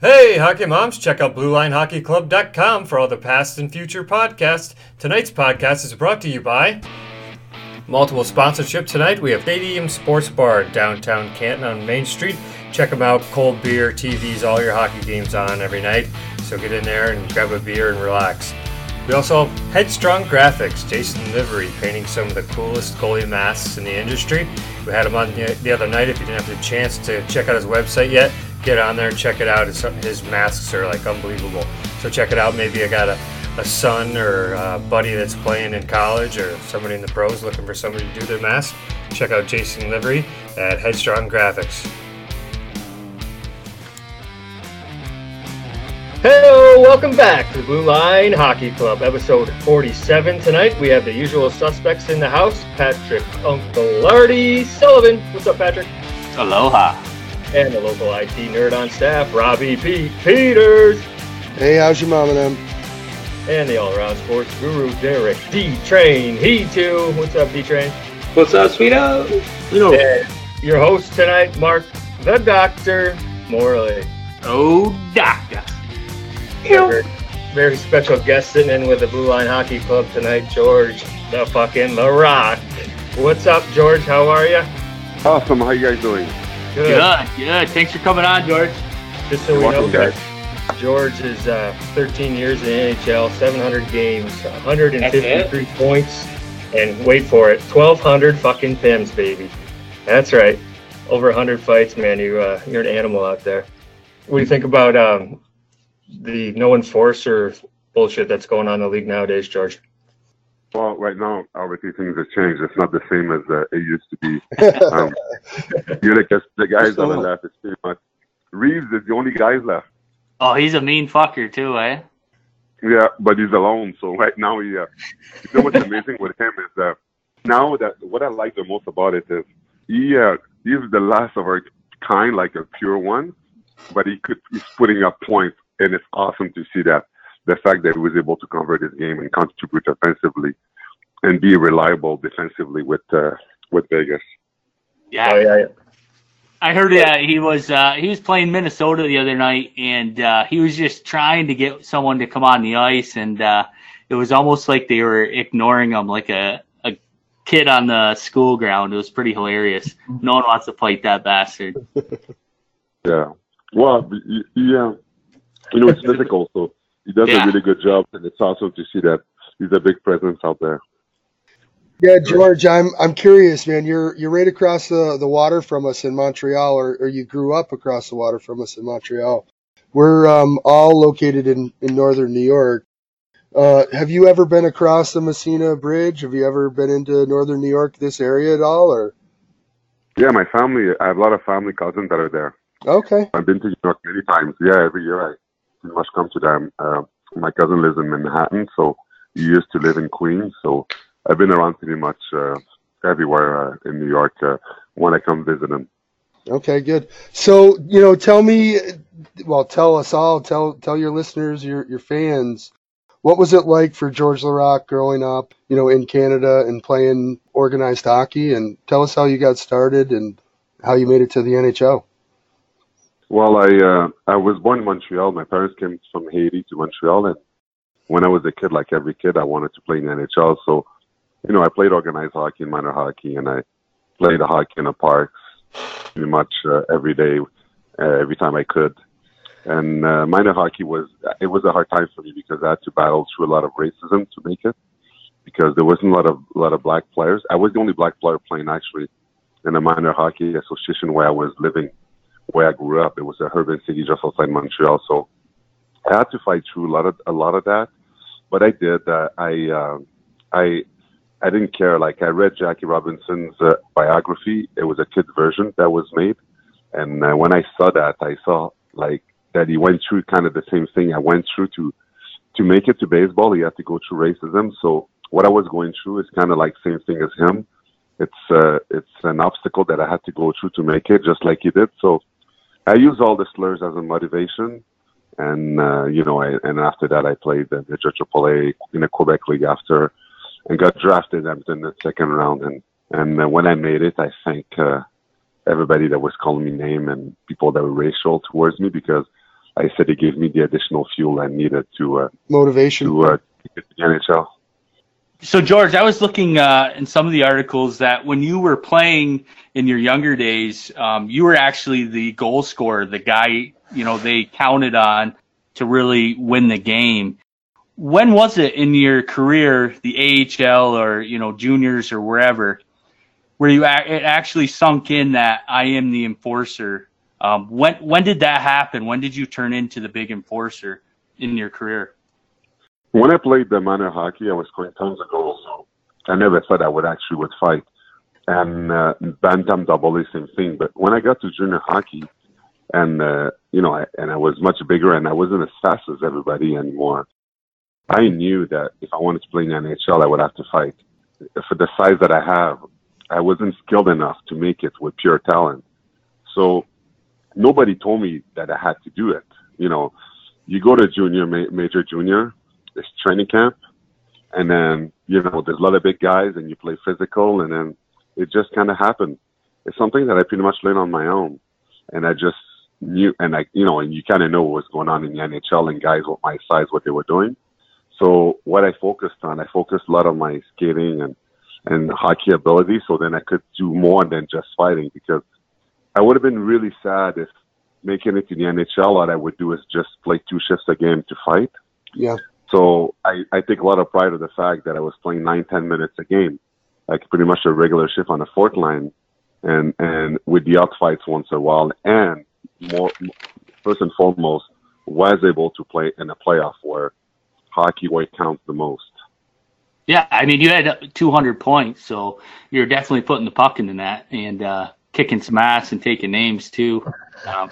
Hey, hockey moms, check out BlueLineHockeyClub.com for all the past and future podcasts. Tonight's podcast is brought to you by multiple sponsorship tonight. We have Stadium Sports Bar downtown Canton on Main Street. Check them out. Cold beer, TVs, all your hockey games on every night. So get in there and grab a beer and relax. We also have Headstrong Graphics, Jason Livery, painting some of the coolest goalie masks in the industry. We had him on the the other night. If you didn't have the chance to check out his website yet, get on there and check it out. His, his masks are like unbelievable. So check it out. Maybe I got a, a son or a buddy that's playing in college or somebody in the pros looking for somebody to do their mask. Check out Jason Livery at Headstrong Graphics. Hello, welcome back to Blue Line Hockey Club, episode 47. Tonight we have the usual suspects in the house Patrick Uncle Lardy Sullivan. What's up, Patrick? Aloha. And the local IT nerd on staff, Robbie P. Peters. Hey, how's your mom and them? And the all around sports guru, Derek D Train. He too. What's up, D Train? What's up, sweeto? You know, and your host tonight, Mark the Doctor Morley. Oh, doctor. Very, very special guest sitting in with the Blue Line Hockey Club tonight, George the fucking The Rock. What's up, George? How are you? Awesome. How you guys doing? Good. Good, good. Thanks for coming on, George. Just so we You're know, welcome, guys. George is uh, 13 years in the NHL, 700 games, 153 points, and wait for it, 1,200 fucking pims, baby. That's right. Over 100 fights, man. You uh, you're an animal out there. What do you think about um, the no enforcer bullshit that's going on in the league nowadays, George? Well, right now, obviously things have changed. It's not the same as uh, it used to be. Um, you know, because the guys that are left is pretty much Reaves is the only guys left. Oh, he's a mean fucker too, eh? Yeah, but he's alone. So right now, he, uh, you know what's amazing with him is that now that what I like the most about it is he uh, he's the last of our kind, like a pure one, but he could he's putting up points, and it's awesome to see that the fact that he was able to convert his game and contribute offensively and be reliable defensively with uh, with Vegas. Yeah. Oh yeah, yeah. I heard that he was uh, he was playing Minnesota the other night, and uh, he was just trying to get someone to come on the ice, and uh, it was almost like they were ignoring him, like a a kid on the school ground. It was pretty hilarious. No one wants to fight that bastard. Yeah. Well, yeah. You know, it's physical, so he does Yeah. a really good job, and it's awesome to see that he's a big presence out there. Yeah, George, I'm I'm curious, man. You're you're right across the, the water from us in Montreal, or, or you grew up across the water from us in Montreal. We're um, all located in, in northern New York. Uh, have you ever been across the Massena Bridge? Have you ever been into northern New York, this area at all? Or Yeah, my family, I have a lot of family cousins that are there. okay, I've been to New York many times. Yeah, every year I pretty much come to them. Uh, my cousin lives in Manhattan, so he used to live in Queens. So I've been around pretty much uh, everywhere uh, in New York uh, when I come visit him. okay, good. So you know, tell me, well, tell us all, tell tell your listeners, your your fans, what was it like for George Laraque growing up, you know, in Canada and playing organized hockey? And tell us how you got started and how you made it to the NHL. Well, I uh, I was born in Montreal. My parents came from Haiti to Montreal, and when I was a kid, like every kid, I wanted to play in the NHL. So, you know, I played organized hockey and minor hockey, and I played hockey in the parks pretty much uh, every day, uh, every time I could. And uh, minor hockey was it was a hard time for me because I had to battle through a lot of racism to make it because there wasn't a lot of a lot of black players. I was the only black player playing actually in the minor hockey association where I was living where I grew up. It was a urban city just outside Montreal, so I had to fight through a lot of a lot of that. But I did. Uh, I uh, I I didn't care. Like I read Jackie Robinson's uh, biography. It was a kid version that was made, and uh, when I saw that, I saw like that he went through kind of the same thing I went through to to make it to baseball. He had to go through racism. So what I was going through is kind of like same thing as him. It's uh, it's an obstacle that I had to go through to make it, just like he did. So I use all the slurs as a motivation, and uh, you know, I, and after that, I played the Major AAA in the Quebec League after, and got drafted in the second round. And and uh, when I made it, I thank uh, everybody that was calling me name and people that were racial towards me because I said it gave me the additional fuel I needed to uh, Motivation. to uh, get to the NHL. So George, I was looking uh, in some of the articles that when you were playing in your younger days, um, you were actually the goal scorer, the guy you know they counted on to really win the game. When was it in your career, the AHL or you know juniors or wherever, where you a- it actually sunk in that I am the enforcer? Um, when when did that happen? When did you turn into the big enforcer in your career? When I played the minor hockey, I was scoring tons of goals. So I never thought I would actually would fight. And uh, bantam double the same thing. But when I got to junior hockey, and uh, you know, I, and I was much bigger, and I wasn't as fast as everybody anymore. I knew that if I wanted to play in the NHL, I would have to fight. For the size that I have, I wasn't skilled enough to make it with pure talent. So nobody told me that I had to do it. You know, you go to junior, ma- major junior, it's training camp, and then you know there's a lot of big guys, and you play physical, and then it just kind of happened. It's something that I pretty much learned on my own, and I just knew, and I, you know, and you kind of know what was going on in the NHL and guys with my size, what they were doing. So what I focused on, I focused a lot on my skating and and hockey ability, so then I could do more than just fighting because I would have been really sad if making it to the NHL, all I would do is just play two shifts a game to fight. Yeah. So I, I take a lot of pride of the fact that I was playing nine, ten minutes a game, like pretty much a regular shift on the fourth line, and and with the out fights once in a while, and more first and foremost was able to play in a playoff where hockey weight counts the most. Yeah, I mean, you had 200 points, so you're definitely putting the puck in the net and uh, kicking some ass and taking names too. Um,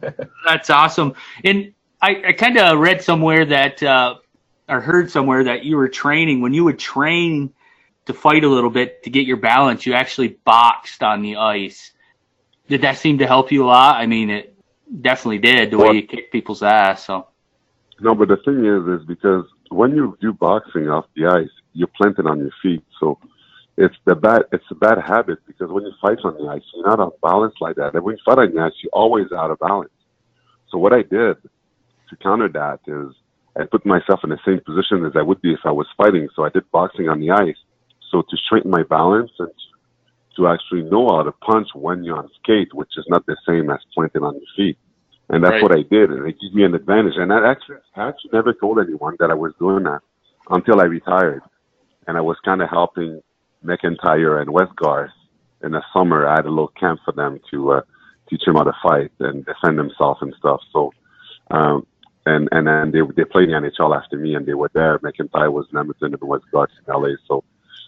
that's awesome. And I, I kind of read somewhere that, uh, or heard somewhere that you were training when you would train to fight a little bit to get your balance. You actually boxed on the ice. Did that seem to help you a lot? I mean, it definitely did the way you kick people's ass. So No, but the thing is, is because when you do boxing off the ice, you're planted on your feet. So it's the bad, it's a bad habit because when you fight on the ice, you're not off balance like that. And when you fight on the ice, you're always out of balance. So what I did to counter that is I put myself in the same position as I would be if I was fighting. So I did boxing on the ice. So to straighten my balance and to actually know how to punch when you're on skate, which is not the same as planting on your feet. And that's Right. what I did, and it gives me an advantage. And I actually, I actually never told anyone that I was doing that until I retired. And I was kind of helping MacIntyre and Westgarth in the summer. I had a little camp for them to uh, teach them how to fight and defend themselves and stuff. So, um, and and then they they played in the NHL after me, and they were there. MacIntyre was in Edmonton and Westgarth in LA. So,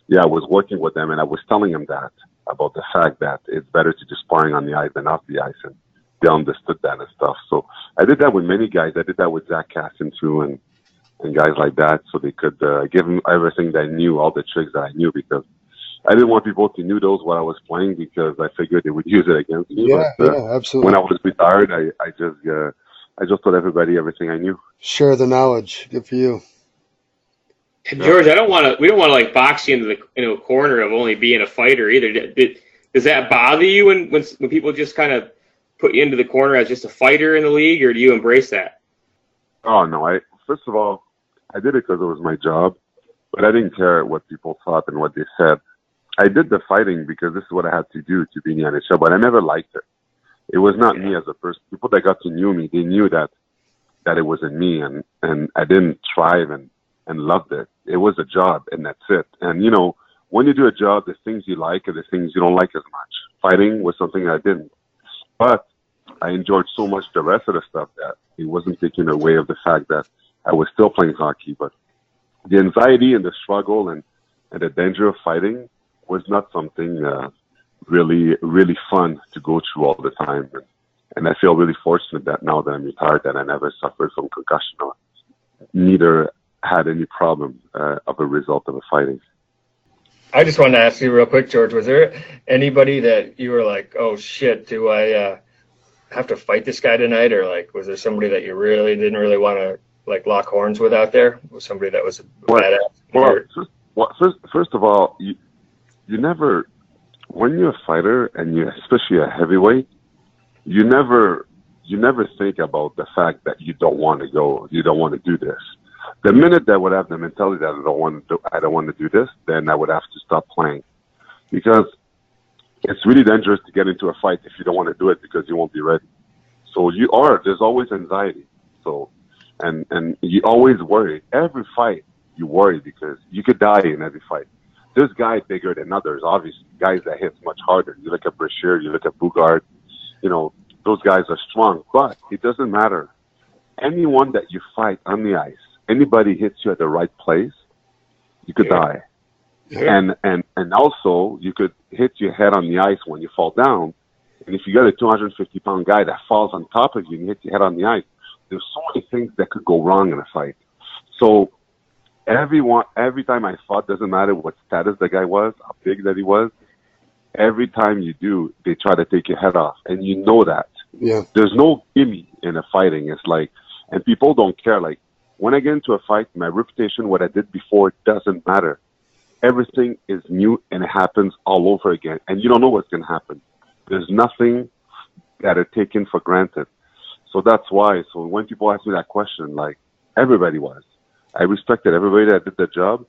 yeah, I was working with them, and I was telling them that about the fact that it's better to do sparring on the ice than off the ice, and they understood that and stuff. So I did that with many guys. I did that with Zack Kassian too, and and guys like that, so they could uh, give them everything that I knew, all the tricks that I knew, because I didn't want people to know those while I was playing because I figured they would use it against me. Yeah, but, uh, yeah, absolutely. When I was retired, I I just uh, I just told everybody everything I knew. Share the knowledge. Good for you. George, I don't want to. We don't want to like box you into the into a corner of only being a fighter either. Did, did, does that bother you when when when people just kind of put you into the corner as just a fighter in the league, or do you embrace that? Oh no! I first of all, I did it because it was my job, but I didn't care what people thought and what they said. I did the fighting because this is what I had to do to be in the NHL, but I never liked it. It was not me as a person. People that got to know me, they knew that that it wasn't me, and and I didn't thrive and and loved it. It was a job, and that's it. And you know, when you do a job, the things you like and the things you don't like as much. Fighting was something I didn't, but I enjoyed so much the rest of the stuff that it wasn't taking away of the fact that I was still playing hockey. But the anxiety and the struggle and and the danger of fighting was not something uh, really really fun to go through all the time. And, and I feel really fortunate that now that I'm retired, that I never suffered from concussion or neither had any problem uh, of a result of a fighting. I just wanted to ask you real quick, George. Was there anybody that you were like, "Oh shit, do I uh, have to fight this guy tonight?" Or like, was there somebody that you really didn't really want to like lock horns with out there? Was somebody that was a Well- badass? Well, first, well, first, first of all, you you never when you're a fighter and you especially a heavyweight, you never you never think about the fact that you don't want to go, you don't want to do this. The minute that I would have the mentality that I don't want to, do, I don't want to do this, then I would have to stop playing, because it's really dangerous to get into a fight if you don't want to do it because you won't be ready. So you are. There's always anxiety. So, and and you always worry. Every fight you worry because you could die in every fight. There's guys bigger than others, obviously. Guys that hits much harder. You look at Brashear, you look at Boogaard. You know those guys are strong, but it doesn't matter. Anyone that you fight on the ice, anybody hits you at the right place, you could yeah. die. Yeah. And and and also you could hit your head on the ice when you fall down. And if you got a 250 pound guy that falls on top of you and hits your head on the ice, there's so many things that could go wrong in a fight. So everyone, every time I fought, doesn't matter what status the guy was, how big that he was. Every time you do, they try to take your head off, and you know that. Yeah. There's no gimme in a fighting. It's like, and people don't care. Like when I get into a fight, my reputation, what I did before, doesn't matter. Everything is new and it happens all over again, and you don't know what's gonna happen. There's nothing that are taken for granted. So that's why. So when people ask me that question, like everybody was, I respected everybody that did the job,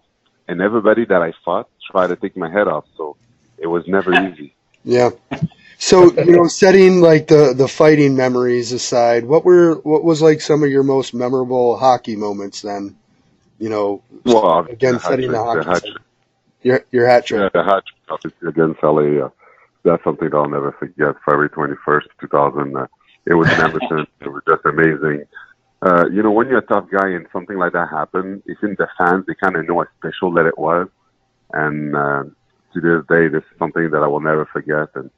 and everybody that I fought tried to take my head off. So it was never easy. Yeah. So you know, setting like the the fighting memories aside, what were what was like some of your most memorable hockey moments then? You know, well, again, the setting the hockey. The your your hat trick. Yeah, the hat trick against LA. Uh, that's something that I'll never forget. February twenty first, two thousand. Uh, it was in Edmonton. it was just amazing. Uh, you know, when you're a tough guy and something like that happened, even the fans, they kind of know how special that it was. And uh, to this day, this is something that I will never forget. And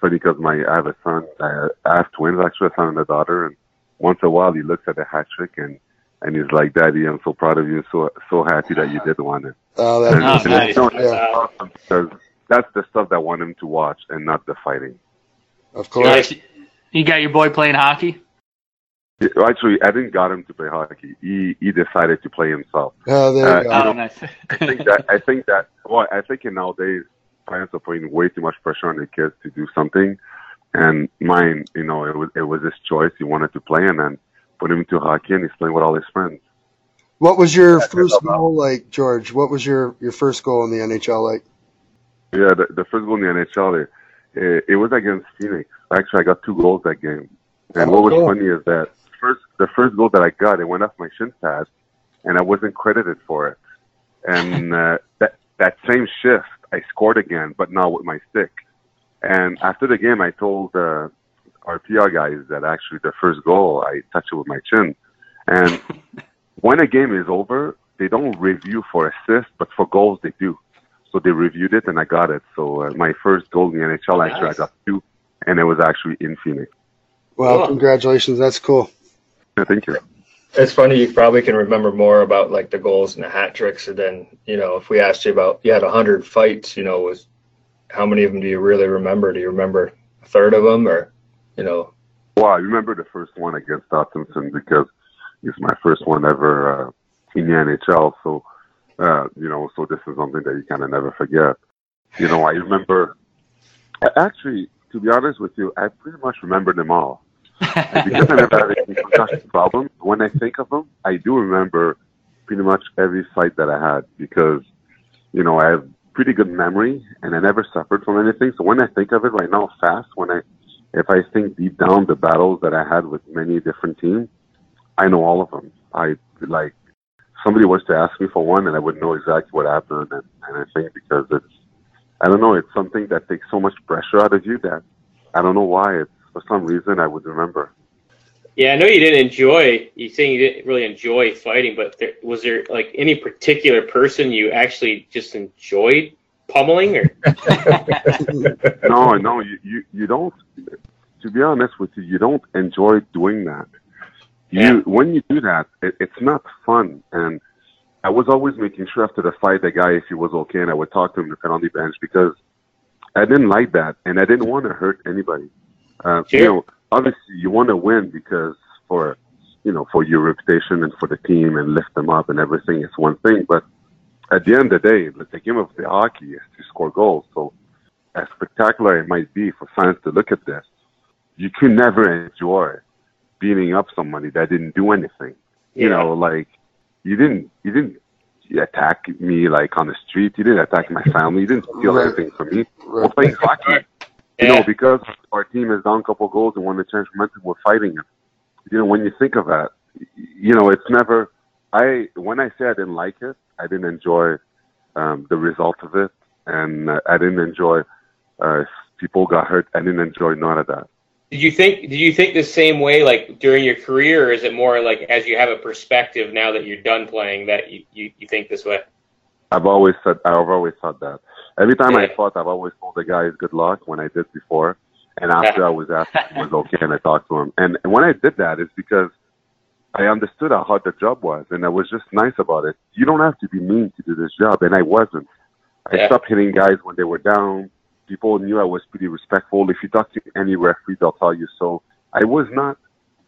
funny because my I have a son, I, I have twins actually, a son and a daughter. And once in a while, he looks at the hat trick and and he's like, "Daddy, I'm so proud of you. So so happy that you did one." And, oh, that's and, nice. And yeah. awesome because that's the stuff that I want him to watch and not the fighting. Of course. You got your boy playing hockey. Actually, I didn't got him to play hockey. He he decided to play himself. Oh, there you uh, go. Oh, nice. I think that I think that well, I think in nowadays parents are putting way too much pressure on their kids to do something, and mine, you know, it was it was his choice. He wanted to play, and then put him into hockey, and he's playing with all his friends. What was your first goal like, George? What was your your first goal in the NHL like? Yeah, the, the first goal in the NHL, it, it, it was against Phoenix. Actually, I got two goals that game. And oh, what was cool. funny is that first the first goal that I got, it went off my shin pad, and I wasn't credited for it. And uh, that that same shift, I scored again, but now with my stick. And after the game, I told uh, our PR guys that actually the first goal I touched it with my chin. And when a game is over, they don't review for assists, but for goals they do. So they reviewed it, and I got it. So uh, my first goal in the NHL, nice. actually, I got two, and it was actually in Phoenix. Well, cool. congratulations. That's cool. Yeah, thank you. It's funny. You probably can remember more about like the goals and the hat tricks, and then you know, if we asked you about you had a hundred fights, you know, was how many of them do you really remember? Do you remember a third of them, or you know? Well, I remember the first one against Dotson because it's my first one ever uh, in the NHL. So, uh, you know, so this is something that you kind of never forget. You know, I remember. Actually, to be honest with you, I pretty much remember them all because I never had any concussion problems, when I think of them, I do remember pretty much every fight that I had because, you know, I have pretty good memory and I never suffered from anything. So when I think of it right now, fast, when I, if I think deep down the battles that I had with many different teams, I know all of them. I like somebody was to ask me for one and I would know exactly what happened. And, and I think because it's, I don't know, it's something that takes so much pressure out of you that I don't know why it's for some reason I would remember. Yeah, I know you didn't enjoy. You saying you didn't really enjoy fighting, but there, was there like any particular person you actually just enjoyed pummeling, or? no, no, you, you you don't. To be honest with you, you don't enjoy doing that. You yeah. when you do that, it, it's not fun. And I was always making sure after the fight, the guy if he was okay, and I would talk to him on the penalty bench because I didn't like that, and I didn't want to hurt anybody. Uh, sure. You know, obviously you want to win because for you know for your reputation and for the team and lift them up and everything is one thing, but at the end of the day, the game of the hockey is to score goals. So as spectacular it might be for fans to look at this, you can never enjoy beating up somebody that didn't do anything. You know, like you didn't you didn't attack me like on the street. You didn't attack my family. You didn't steal Right. anything from me. We're playing hockey. You Yeah. know, because our team is down a couple goals and won the chance momentum, we're fighting it. You know, when you think of that, you know, it's never. I when I say I didn't like it, I didn't enjoy um, the result of it, and uh, I didn't enjoy uh, people got hurt. I didn't enjoy none of that. Did you think? Did you think the same way, like during your career, or is it more like as you have a perspective now that you're done playing that you, you, you think this way? I've always said I've always thought that. Every time I fought, I've always told the guys good luck when I did before, and after I was asked if it was okay, and I talked to him. And when I did that, it's because I understood how hard the job was, and I was just nice about it. You don't have to be mean to do this job, and I wasn't. I Yeah. stopped hitting guys when they were down. People knew I was pretty respectful. If you talk to any referee, they'll tell you so. I was not.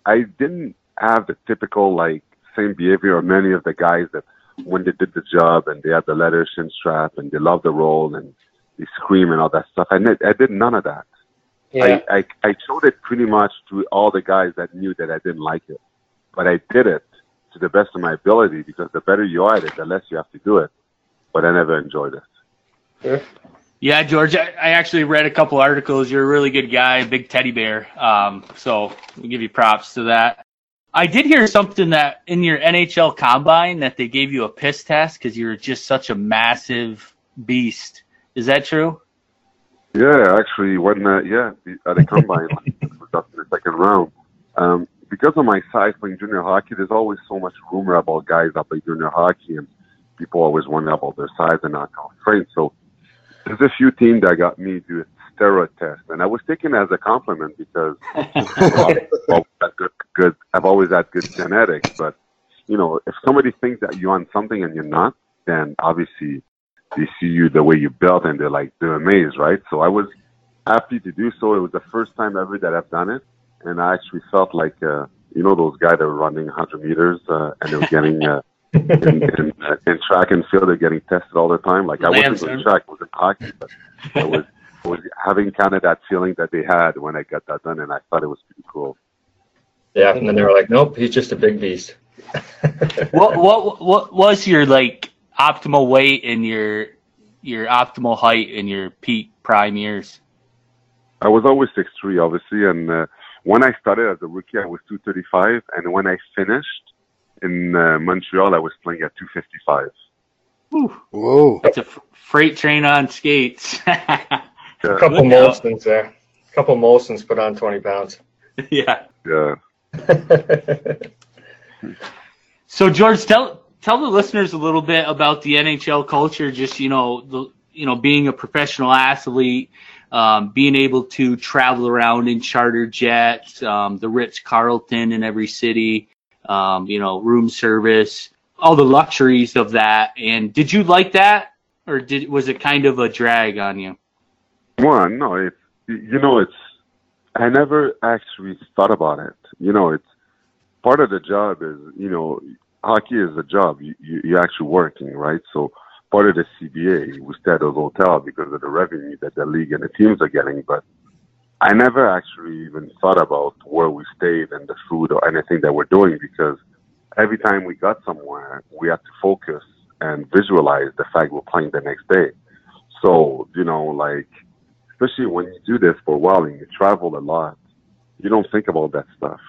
I didn't have the typical like same behavior of many of the guys that when they did the job and they had the leather shin strap and they loved the role and they scream and all that stuff. I, ne- I did none of that. Yeah. I, I, I showed it pretty much to all the guys that knew that I didn't like it. But I did it to the best of my ability because the better you are at it, the less you have to do it. But I never enjoyed it. Yeah, George, I, I actually read a couple articles. You're a really good guy, big teddy bear. Um, so we give you props to that. I did hear something that in your NHL combine that they gave you a piss test because you were just such a massive beast. Is that true? Yeah, actually, when uh, yeah at the combine, in the second round. Um, because of my size playing junior hockey, there's always so much rumor about guys that play junior hockey, and people always wonder about their size and not how trained. So there's a few teams that got me a steroid test, and I was taken as a compliment because well, good, good. I've always had good genetics, but you know, if somebody thinks that you're on something and you're not, then obviously they see you the way you built and they're like they're amazed, right? So I was happy to do so. It was the first time ever that I've done it, and I actually felt like uh, you know those guys that were running 100 meters uh, and they were getting. Uh, in, in, uh, in track and field, they're getting tested all the time. Like I wasn't doing track, I was in hockey, but I was, was having kind of that feeling that they had when I got that done, and I thought it was pretty cool. Yeah, and then they were like, nope, he's just a big beast. what what what was your like optimal weight and your your optimal height in your peak prime years? I was always six three, obviously, and uh, when I started as a rookie, I was two thirty five, and when I finished in uh, Montreal, I was playing at two fifty five. Whoa. It's a f- freight train on skates. A couple Good job. Molsons there. A couple Molsons put on 20 pounds. yeah. Yeah. So George, tell tell the listeners a little bit about the NHL culture. Just you know, the you know, being a professional athlete, um, being able to travel around in charter jets, um, the Ritz Carlton in every city, um, you know, room service, all the luxuries of that. And did you like that, or did was it kind of a drag on you? One, no, it's you know, it's I never actually thought about it. You know, it's part of the job is you know, hockey is a job. You you you're actually working, right? So part of the CBA, we stay at a hotel because of the revenue that the league and the teams are getting. But I never actually even thought about where we stayed and the food or anything that we're doing because every time we got somewhere, we had to focus and visualize the fact we're playing the next day. So you know, like especially when you do this for a while and you travel a lot, you don't think about that stuff.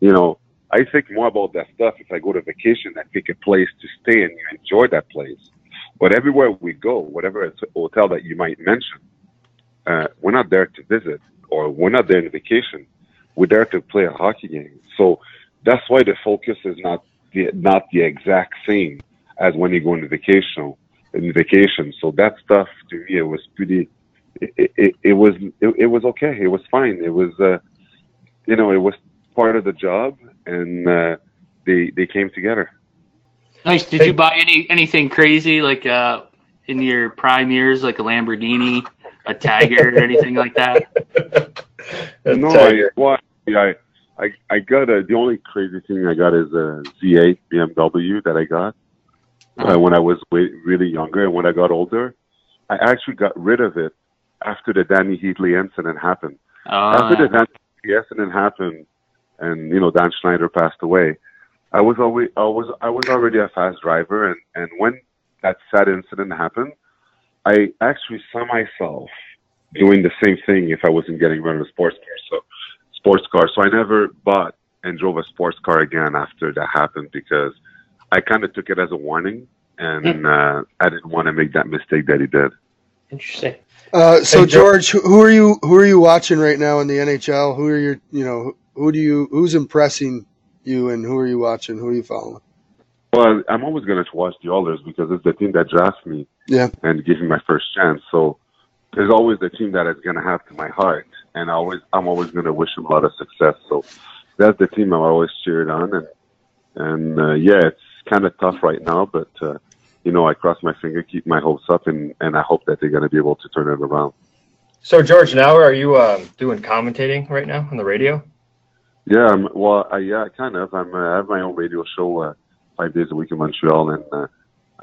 You know, I think more about that stuff if I go to vacation and pick a place to stay and you enjoy that place. But everywhere we go, whatever hotel that you might mention, uh, we're not there to visit or we're not there on vacation. We're there to play a hockey game. So that's why the focus is not the not the exact same as when you go on vacation. In vacation, so that stuff to me it was pretty it, it, it was it, it was okay. It was fine. It was uh, you know it was part of the job, and uh, they they came together. Nice. Did you buy any anything crazy like uh in your prime years, like a Lamborghini, a Tiger, or anything like that? no, I, well, I I I got a, the only crazy thing I got is a Z8 BMW that I got uh, when I was way, really younger, and when I got older, I actually got rid of it after the Dany Heatley incident happened. Uh, After the Dany Heatley incident happened, and you know Dan Snyder passed away. I was always I was I was already a fast driver, and and when that sad incident happened, I actually saw myself doing the same thing if I wasn't getting rid of a sports car. So sports car. So I never bought and drove a sports car again after that happened because I kind of took it as a warning, and uh, I didn't want to make that mistake that he did. Interesting. Uh, so Hey, George, who who are you? Who are you watching right now in the NHL? Who are your? You know, who do you? Who's impressing you, and who are you watching? Who are you following? Well, I'm always going to watch the Oilers because it's the team that drafts me Yeah. and gives me my first chance. So there's always the team that is going to have to my heart, and I always I'm always going to wish them a lot of success. So that's the team I'm always cheered on, and and uh, yeah, it's kind of tough right now, but uh, you know I cross my finger, keep my hopes up, and and I hope that they're going to be able to turn it around. So, George, now are you um, doing commentating right now on the radio? Yeah, I'm, well, I, yeah, kind of. I'm, uh, I have my own radio show uh, five days a week in Montreal, and uh,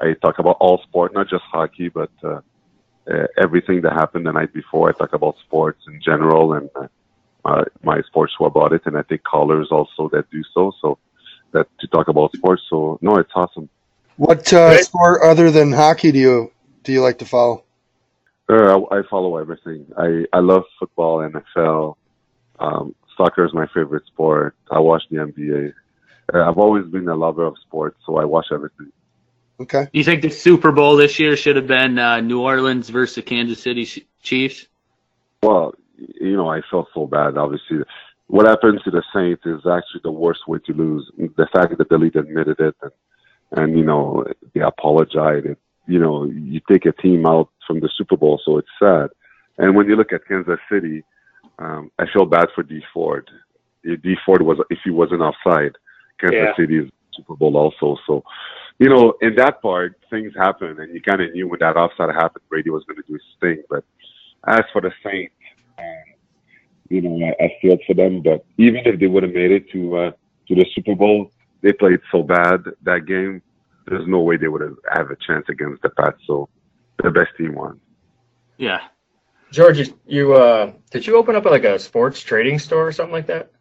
I talk about all sport, not just hockey, but uh, uh, everything that happened the night before. I talk about sports in general, and uh, uh, my sports show about it, and I think callers also that do so. So that to talk about sports. So no, it's awesome. What uh, Great. sport other than hockey do you do you like to follow? Uh, I, I follow everything. I, I love football, NFL. Um, soccer is my favorite sport. I watch the NBA. Uh, I've always been a lover of sports, so I watch everything. Okay. Do you think the Super Bowl this year should have been uh, New Orleans versus the Kansas City Chiefs? Well, you know, I felt so bad. Obviously, what happened to the Saints is actually the worst way to lose. The fact that the league admitted it, and, and you know, they apologized. It, you know, you take a team out from the Super Bowl, so it's sad. And when you look at Kansas City, um, I feel bad for Dee Ford. Dee Ford was, if he wasn't offside, Kansas Yeah. City is Super Bowl also. So, you know, in that part, things happen, and you kind of knew when that offside happened, Brady was going to do his thing. But as for the Saints, um, you know, I, I feel for them. But even if they would have made it to uh, to the Super Bowl, they played so bad that game. There's no way they would have have a chance against the Pats. So the best team won. Yeah. George, you, you uh, did you open up like a sports trading store or something like that?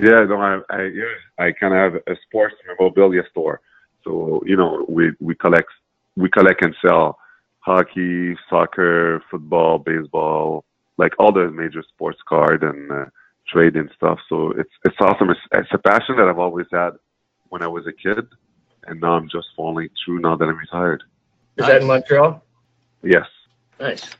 Yeah, no, I, I yeah, I kind of have a sports memorabilia store. So you know, we we collect we collect and sell hockey, soccer, football, baseball, like all the major sports card and uh, trade and stuff. So it's it's awesome. It's, it's a passion that I've always had when I was a kid, and now I'm just following through now that I'm retired. Is that in Montreal? Yes. Nice.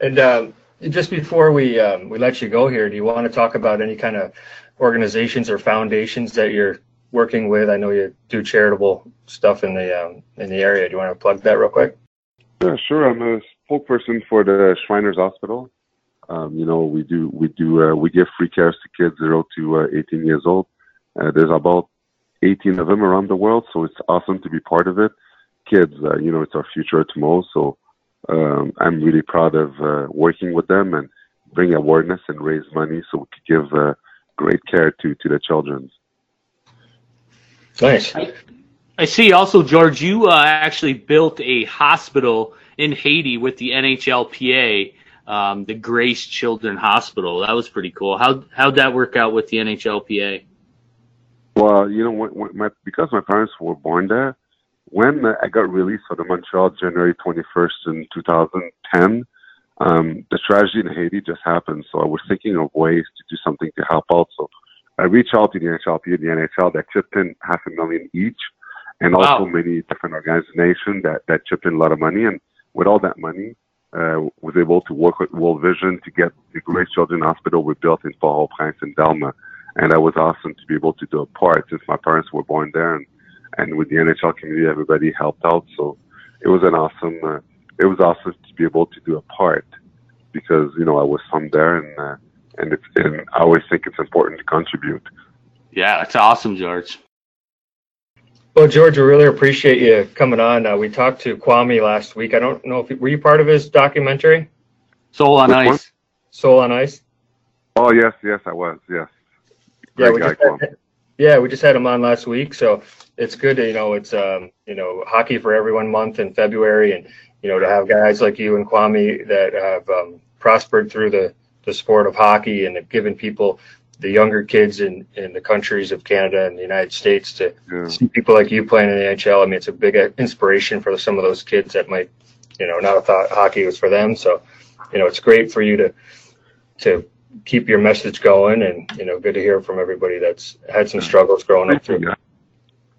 And um, just before we um, we let you go here, do you want to talk about any kind of organizations or foundations that you're working with? I know you do charitable stuff in the um, in the area. Do you want to plug that real quick? Yeah, sure. I'm a spokesperson for the Shriners Hospital. Um, you know, we do we do uh, we give free care to kids zero to uh, 18 years old. Uh, there's about 18 of them around the world, so it's awesome to be part of it. Kids, uh, you know, it's our future tomorrow. So um, I'm really proud of uh, working with them and bring awareness and raise money so we could give uh, great care to to the children. Nice. I see also, George, you uh, actually built a hospital in Haiti with the NHLPA, um, the Grace Children Hospital. That was pretty cool. How, how'd that work out with the NHLPA? Well, you know, when, when my, because my parents were born there, when I got released from the Montreal January 21st in 2010, um, the tragedy in Haiti just happened. So I was thinking of ways to do something to help out. So I reached out to the NHLP and the NHL that chipped in half a million each, and also many different organizations that, that chipped in a lot of money. And with all that money, uh, was able to work with World Vision to get the Grace Children Hospital we built in Port-au-Prince in Delmas. And that was awesome to be able to do a part since my parents were born there. And, and with the NHL community, everybody helped out. So it was an awesome, uh, it was awesome to be able to do a part because, you know, I was from there and, uh, and it's, and I always think it's important to contribute. Yeah, that's awesome, George. Well, George, we really appreciate you coming on. Uh, we talked to Kwame last week. I don't know if you, were you part of his documentary, Soul on Which Ice. one? Soul on Ice. Oh, yes, yes, I was. Yes. Yeah, we just had, yeah, we just had him on last week, so it's good to you know it's um you know hockey for everyone month in February, and you know to have guys like you and Kwame that have um, prospered through the the sport of hockey and have given people the younger kids in, in the countries of Canada and the United States to Yeah. see people like you playing in the NHL. I mean, it's a big inspiration for some of those kids that might, you know, not have thought hockey was for them. So, you know, it's great for you to to keep your message going, and you know, good to hear from everybody that's had some struggles growing up Thanks, through.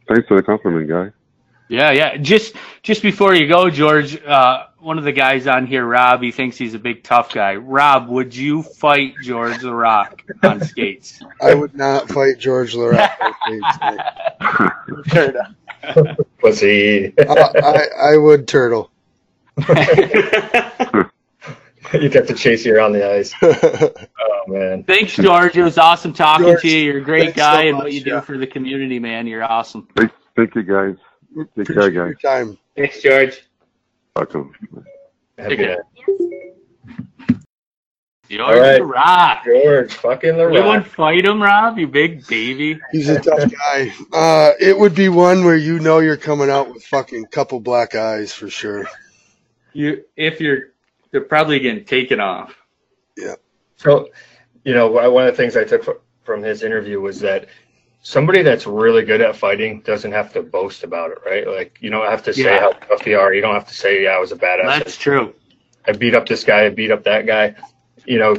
Thanks for the compliment, guy. Yeah, yeah. Just just before you go, George, uh, one of the guys on here, Rob, he thinks he's a big tough guy. Rob, would you fight George the Rock on skates? I would not fight George Laraque. Pussy. I, I, I would turtle. you got to chase you around the ice. Oh man. Thanks, George. It was awesome talking George, to you. You're a great thanks so guy, and much, what you do for the community, man. You're awesome. Thank, thank you, guys. Take care, guys. your time. Thanks, George. Welcome. Happy Take it. to- George All right. the Rock. George, fucking the Anyone rock. fight him, Rob? You big baby. He's a tough guy. Uh, it would be one where you know you're coming out with fucking couple black eyes for sure. You, if you're, they're probably getting taken off. Yeah. So, you know, one of the things I took from his interview was that somebody that's really good at fighting doesn't have to boast about it, right? Like, you don't have to say Yeah. how tough you are. You don't have to say, yeah, I was a badass. That's true. I beat up this guy, I beat up that guy. You know,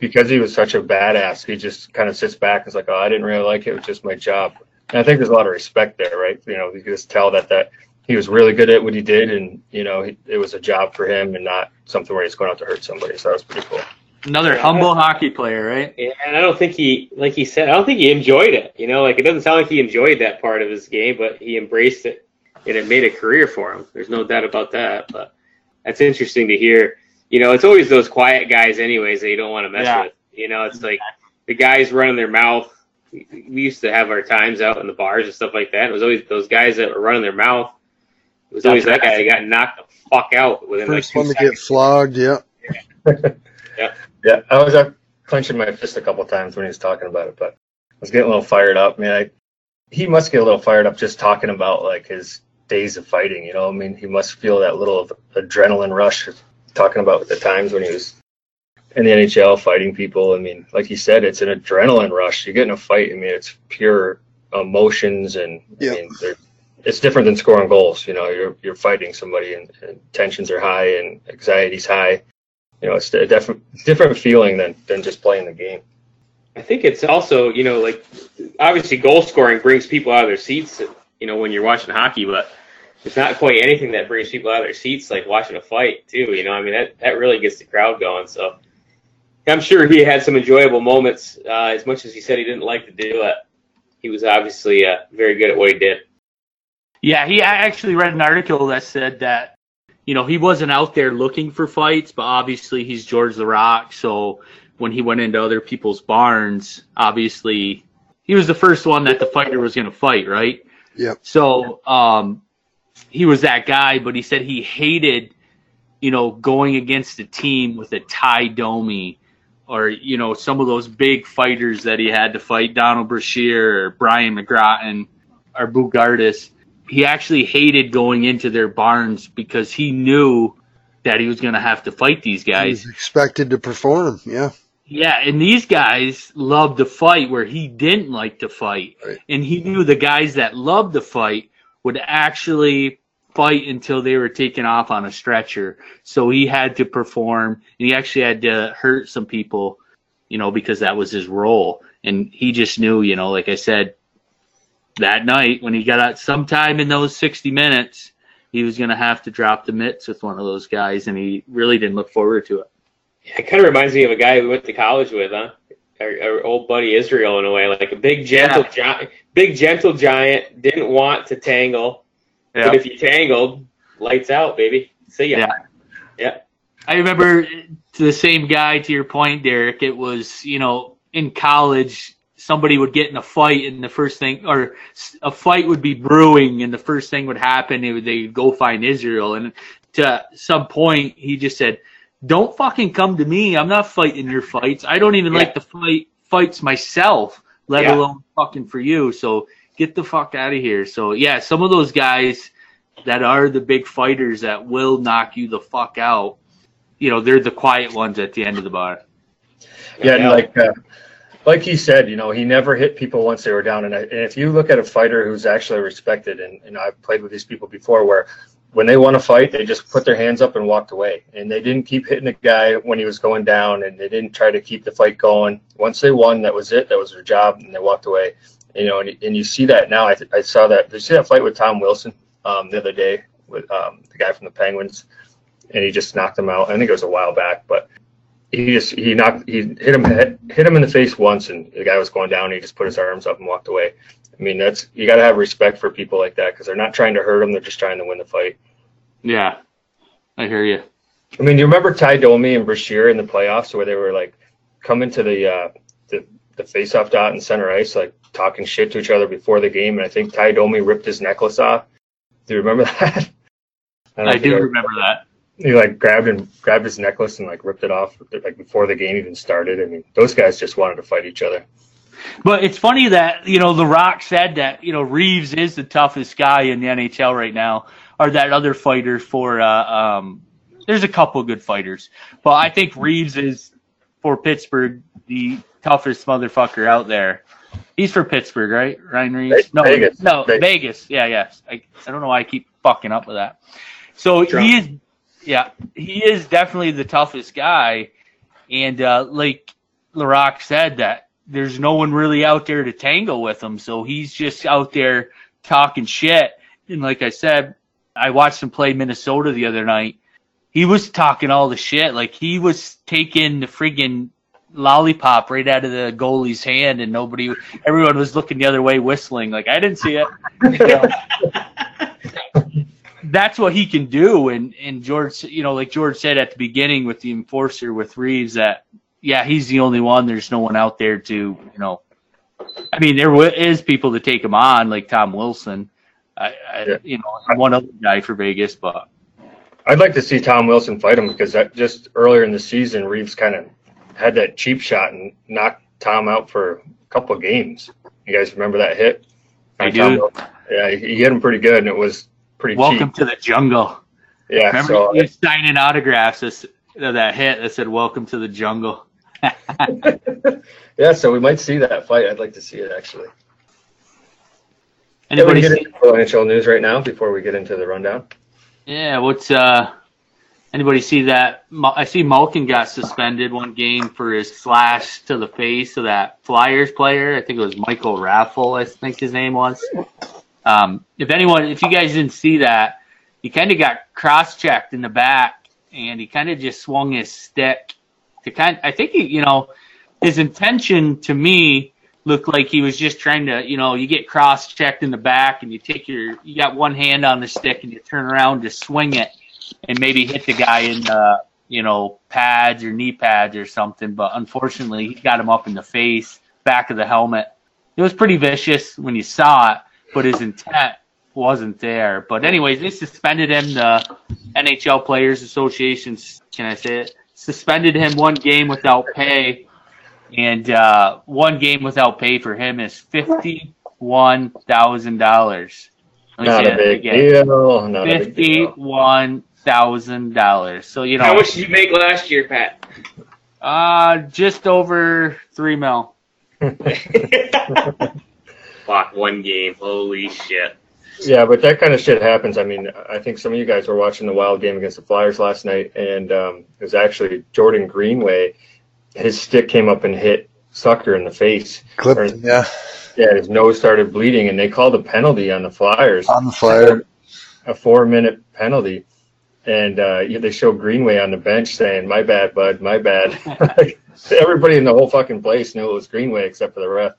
because he was such a badass, he just kind of sits back and is like, oh, I didn't really like it. It was just my job. And I think there's a lot of respect there, right? You know, you can just tell that that he was really good at what he did, and you know, he, it was a job for him and not something where he's going out to hurt somebody. So that was pretty cool. Another Yeah. humble hockey player, right? Yeah, and I don't think he, like he said, I don't think he enjoyed it. You know, like it doesn't sound like he enjoyed that part of his game, but he embraced it, and it made a career for him. There's no doubt about that. But that's interesting to hear. You know, it's always those quiet guys, anyways, that you don't want to mess Yeah. with. You know, it's like the guys running their mouth. We we used to have our times out in the bars and stuff like that. It was always those guys that were running their mouth. It was always that guy that got knocked the fuck out within First like one to get seconds. flogged. Yeah. Yeah, yeah. I was uh, clenching my fist a couple times when he was talking about it, but I was getting a little fired up. Man, I, he must get a little fired up just talking about like his days of fighting. You know, I mean, he must feel that little of adrenaline rush talking about the times when he was in the NHL fighting people. I mean, like you said, it's an adrenaline rush. You get in a fight. I mean, it's pure emotions, and Yeah. I mean, they're- it's different than scoring goals. You know, you're you're fighting somebody, and, and tensions are high, and anxiety's high. You know, it's a different different feeling than than just playing the game. I think it's also, you know, like obviously goal scoring brings people out of their seats, you know, when you're watching hockey, but it's not quite anything that brings people out of their seats like watching a fight too. You know, I mean that that really gets the crowd going. So I'm sure he had some enjoyable moments. Uh, as much as he said he didn't like to do it, he was obviously uh, very good at what he did. Yeah, he I actually read an article that said that you know he wasn't out there looking for fights, but obviously he's George the Rock, so when he went into other people's barns, obviously he was the first one that the fighter was going to fight, right? Yeah. So um, he was that guy, but he said he hated, you know, going against a team with a Ty Domi or you know some of those big fighters that he had to fight, Donald Brashear or Brian McGrattan or Bugardis. He actually hated going into their barns because he knew that he was going to have to fight these He guys. was expected to perform. Yeah. Yeah, and these guys loved to fight where he didn't like to fight. Right. And he knew the guys that loved to fight would actually fight until they were taken off on a stretcher. So he had to perform and he actually had to hurt some people, you know, because that was his role. And he just knew, you know, like I said, that night when he got out sometime in those 60 minutes, he was going to have to drop the mitts with one of those guys. And he really didn't look forward to it. It kind of reminds me of a guy we went to college with, huh? Our, our old buddy Israel, in a way, like a big gentle giant, big gentle giant. Didn't want to tangle, but if you tangled, lights out, baby. See ya. Yeah. Yeah. I remember to the same guy to your point, Derek. It was you know in college somebody would get in a fight and the first thing or a fight would be brewing and the first thing would happen they would they'd go find Israel. And to some point he just said don't fucking come to me. I'm not fighting your fights. I don't even Yeah. like to fight fights myself let Yeah. alone fucking for you. So get the fuck out of here. So yeah some of those guys that are the big fighters that will knock you the fuck out you know they're the quiet ones at the end of the bar. Yeah, and like uh, like he said, you know, he never hit people once they were down. And, I, and if you look at a fighter who's actually respected, and, and I've played with these people before, where when they won a fight, they just put their hands up and walked away, and they didn't keep hitting the guy when he was going down, and they didn't try to keep the fight going. Once they won, that was it. That was their job, and they walked away. You know, and, and you see that now. I, th- I saw that. Did you see that fight with Tom Wilson um, the other day with um, the guy from the Penguins? and he just knocked him out. I think it was a while back, but he just he knocked he hit him hit, hit him in the face once, and the guy was going down. And he just put his arms up and walked away. I mean, that's you got to have respect for people like that because they're not trying to hurt him; they're just trying to win the fight. Yeah, I hear you. I mean, you remember Ty Domi and Brashear in the playoffs where they were like coming to the uh, the the face-off dot in center ice, like talking shit to each other before the game, and I think Ty Domi ripped his necklace off. Do you remember that? I, don't do remember that. He like grabbed and grabbed his necklace and like ripped it off like before the game even started. I mean, those guys just wanted to fight each other. But it's funny that you know The Rock said that you know Reaves is the toughest guy in the NHL right now, or that other fighter for. Uh, um, there's a couple good fighters, but I think Reaves is for Pittsburgh the toughest motherfucker out there. He's for Pittsburgh, right? Ryan Reaves? No, Vegas. no, Vegas. Vegas. Yeah, yeah. I, I don't know why I keep fucking up with that. So he is, yeah, he is definitely the toughest guy, and uh, like Laraque said, that there's no one really out there to tangle with him, so he's just out there talking shit. And like I said, I watched him play Minnesota the other night. He was talking all the shit, like he was taking the friggin' lollipop right out of the goalie's hand, and nobody, everyone was looking the other way, whistling. Like I didn't see it. You know? That's what he can do. And and George, you know, like George said at the beginning with the enforcer with Reaves, that yeah, he's the only one. There's no one out there to, you know, I mean, there is people to take him on, like Tom Wilson, I, I Yeah. you know, one other guy for Vegas, but I'd like to see Tom Wilson fight him because that just earlier in the season, Reaves kind of had that cheap shot and knocked Tom out for a couple of games. You guys remember that hit? I do. Tom Yeah, he he hit him pretty good, and it was pretty welcome cheap. to the jungle. Yeah, Remember so was signing autographs this, that hit that said "Welcome to the jungle." yeah, so we might see that fight. I'd like to see it actually. Anybody yeah, we get into NHL news right now before we get into the rundown. Yeah, what's uh anybody see that I see Malkin got suspended one game for his slash to the face of that Flyers player. I think it was Michael Raffl, I think his name was. Um if anyone if you guys didn't see that, he kind of got cross-checked in the back and he kind of just swung his stick to kind I think he, you know, his intention to me looked like he was just trying to, you know, you get cross checked in the back and you take your, you got one hand on the stick and you turn around to swing it and maybe hit the guy in the, you know, pads or knee pads or something. But unfortunately, he got him up in the face, back of the helmet. It was pretty vicious when you saw it, but his intent wasn't there. But anyways, they suspended him. The NHL Players Association, can I say it? Suspended him one game without pay and uh, one game without pay for him is fifty-one thousand dollars. Not a big deal. Not a big deal. Fifty-one thousand dollars. So you know, How much did you make last year, Pat? uh, just over three mil. Fuck, one game. Holy shit. Yeah, but that kind of shit happens. I mean, I think some of you guys were watching the Wild game against the Flyers last night, and um, it was actually Jordan Greenway. His stick came up and hit Zucker in the face. Clipped Or- yeah, Yeah, his nose started bleeding, and they called a penalty on the Flyers, on the flyer. a four-minute penalty. And uh, yeah, they show Greenway on the bench saying, "My bad, bud. My bad." Everybody in the whole fucking place knew it was Greenway except for the ref.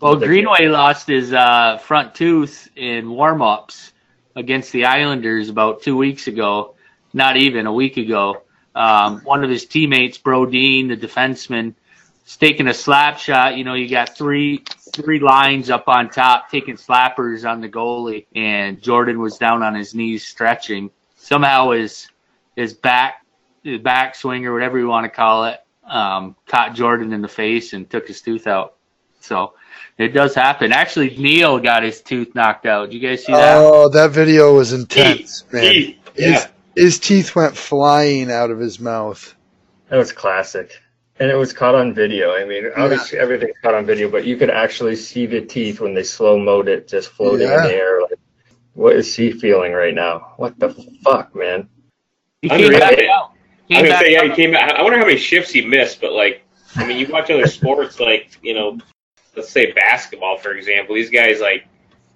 Well, Greenway lost his uh, front tooth in warm-ups against the Islanders about two weeks ago. Not even a week ago. Um, one of his teammates, Brodin, the defenseman, is taking a slap shot. You know, you got three three lines up on top taking slappers on the goalie, and Jordan was down on his knees stretching. Somehow his his back his back swing or whatever you want to call it um, caught Jordan in the face and took his tooth out. So it does happen. Actually, Neil got his tooth knocked out. Did you guys see that? Oh, that video was intense, man. Teeth. His, Yeah. his teeth went flying out of his mouth. That was classic. and it was caught on video. I mean, obviously everything's caught on video, but you could actually see the teeth when they slow mode it, just floating Yeah. in the air. Like, what is he feeling right now? What the fuck, man? He I'm came back out. I'm Came gonna say, yeah, he came back. I wonder how many shifts he missed, but like, I mean, you watch other sports, like you know, let's say basketball, for example. These guys like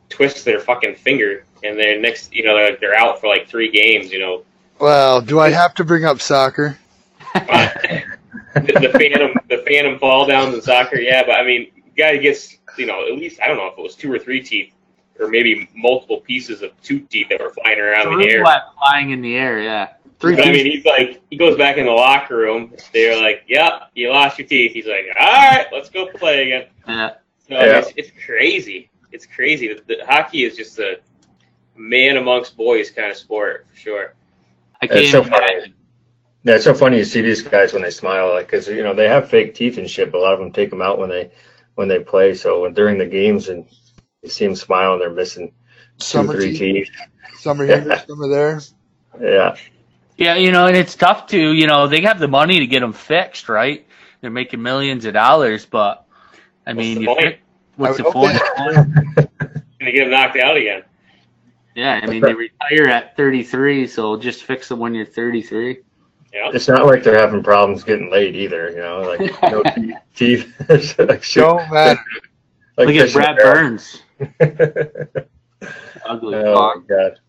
twist their fucking finger, and then next, you know, they're, they're out for like three games. You know, Well, do I have to bring up soccer? the, the phantom, the phantom fall downs in soccer. Yeah, but I mean, guy gets, you know, at least I don't know if it was two or three teeth, or maybe multiple pieces of two teeth that were flying around in the air. flying in the air, yeah. Three But I mean, he's like, he goes back in the locker room. They're like, "Yep, you lost your teeth." He's like, "All right, let's go play again." Yeah. So Yeah. it's, it's crazy. It's crazy. The, the hockey is just a man amongst boys kind of sport for sure. I can't It's so even funny. imagine. Yeah, it's so funny to see these guys when they smile, like because you know they have fake teeth and shit, but a lot of them take them out when they when they play. So when, during the games and you see them smile and they're missing two, three teeth, teeth. summer here, summer there. Yeah, Yeah, you know, and it's tough to, you know, they have the money to get them fixed, right? They're making millions of dollars, but I What's mean, the you point? fi- what's I the would point? And they get knocked out again. yeah, I mean, they retire at 33, so just fix them when you're 33. Yeah. it's not like they're having problems getting laid either. You know, like no teeth. teeth. like, shit, Don't like Look at Brad. Burns. Ugly Oh my god.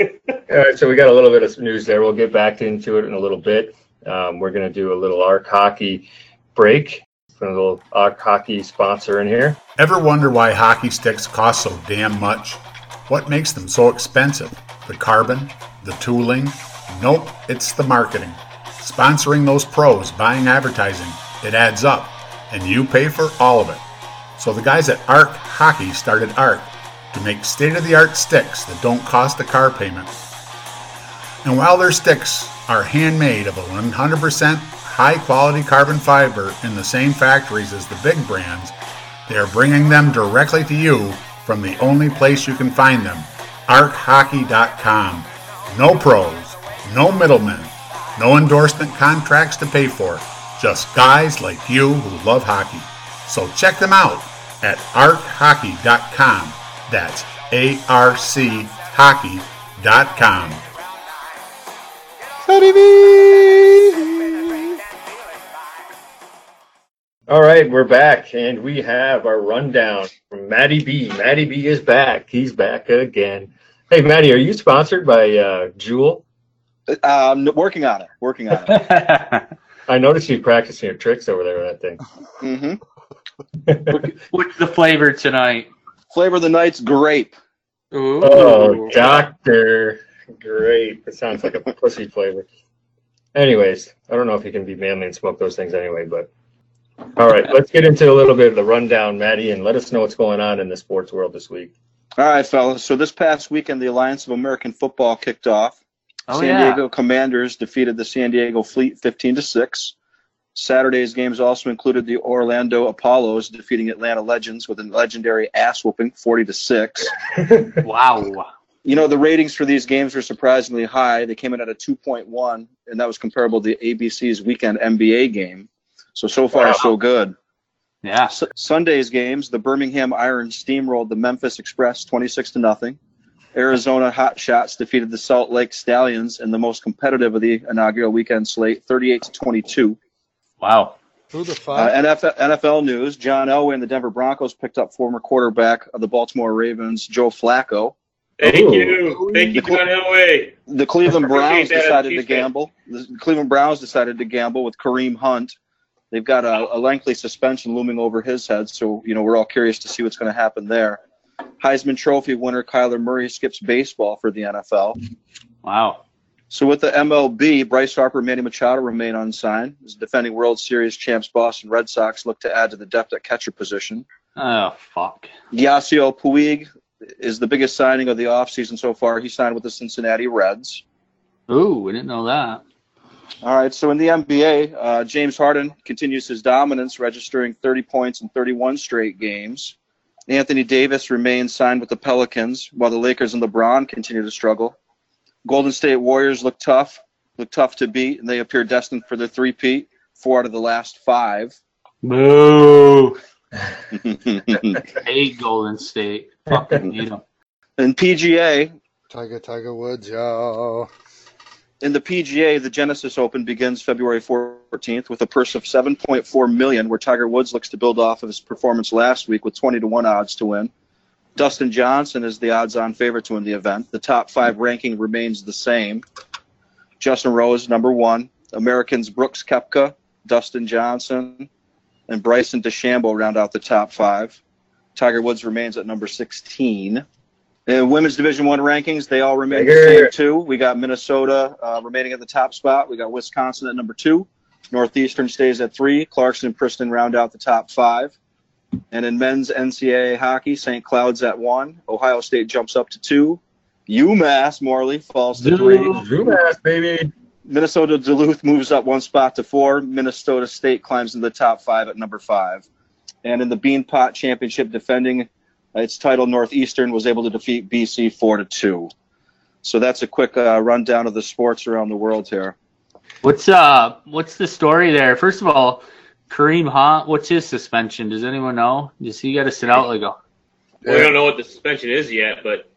All right, so we got a little bit of news there. We'll get back into it in a little bit. Um, we're going to do a little ARC hockey break. Put a little ARC hockey sponsor in here. Ever wonder why hockey sticks cost so damn much? What makes them so expensive? The carbon? The tooling? Nope, it's the marketing. Sponsoring those pros, buying advertising, it adds up, and you pay for all of it. So the guys at ARC Hockey started ARC to make state of the art sticks that don't cost a car payment. And while their sticks are handmade of a 100% high quality carbon fiber in the same factories as the big brands, they are bringing them directly to you from the only place you can find them archockey.com. No pros, no middlemen, no endorsement contracts to pay for, just guys like you who love hockey. So check them out at archockey.com. That's A R C hockey.com. All right, we're back, and we have our rundown from Maddie B. Maddie B is back. He's back again. Hey, Maddie, are you sponsored by uh, Juul? Um, working on it. Working on it. I noticed you practicing your tricks over there with that thing. Mm-hmm. What's the flavor tonight? Flavor of the night's grape. Ooh. Oh, doctor. Great. That sounds like a pussy flavor. Anyways, I don't know if you can be manly and smoke those things anyway, but all right, let's get into a little bit of the rundown, Maddie, and let us know what's going on in the sports world this week. All right, fellas. So this past weekend, the Alliance of American Football kicked off. Oh, San yeah. Diego Commanders defeated the San Diego Fleet 15 to 6. Saturday's games also included the Orlando Apollos defeating Atlanta Legends with a legendary ass whooping 40 to 6. Wow. You know, the ratings for these games were surprisingly high. They came in at a 2.1, and that was comparable to ABC's weekend NBA game. So, so far, Wow. so good. Yeah. S- Sunday's games, the Birmingham Iron steamrolled the Memphis Express 26 to nothing. Arizona Hot Shots defeated the Salt Lake Stallions in the most competitive of the inaugural weekend slate, 38 to 22. Wow. Who the Uh. NFL, NFL news: John Elway and the Denver Broncos picked up former quarterback of the Baltimore Ravens, Joe Flacco. Thank Ooh. you. Thank you, The cl- John Elway. The Cleveland Browns decided to gamble. The Cleveland Browns decided to gamble with Kareem Hunt. They've got a, a lengthy suspension looming over his head, so you know we're all curious to see what's going to happen there. Heisman Trophy winner Kyler Murray skips baseball for the NFL. Wow. So with the MLB, Bryce Harper and Manny Machado remain unsigned. As defending World Series champs Boston Red Sox look to add to the depth at catcher position. Oh, fuck. Yasiel Puig is the biggest signing of the offseason so far. He signed with the Cincinnati Reds. Ooh, we didn't know that. All right, so in the NBA, uh, James Harden continues his dominance, registering 30 points in 31 straight games. Anthony Davis remains signed with the Pelicans, while the Lakers and LeBron continue to struggle. Golden State Warriors look tough, look tough to beat, and they appear destined for the three-peat. four out of the last five. Boo. Hate Golden State. Fucking need 'em. In PGA, Tiger, Tiger Woods, yo. in the PGA, the Genesis Open begins February 14th with a purse of 7.4 million, where Tiger Woods looks to build off of his performance last week with 20 to one odds to win. Dustin Johnson is the odds-on favorite to win the event. The top five ranking remains the same. Justin Rose, number one. Americans Brooks Koepka, Dustin Johnson, and Bryson DeChambeau round out the top five. Tiger Woods remains at number 16. In women's Division One rankings, they all remain the same too. We got Minnesota uh, remaining at the top spot. We got Wisconsin at number two. Northeastern stays at three. Clarkson and Princeton round out the top five. And in men's NCAA hockey, St. Cloud's at one. Ohio State jumps up to two. UMass Morley falls to three. Zoomass, baby. Minnesota Duluth moves up one spot to four. Minnesota State climbs into the top five at number five. And in the Beanpot Championship, defending its title, Northeastern was able to defeat BC four to two. So that's a quick uh, rundown of the sports around the world here. What's uh what's the story there? First of all, Kareem Hunt, what's his suspension? Does anyone know? Does he got to sit out like a Well, we don't know what the suspension is yet, but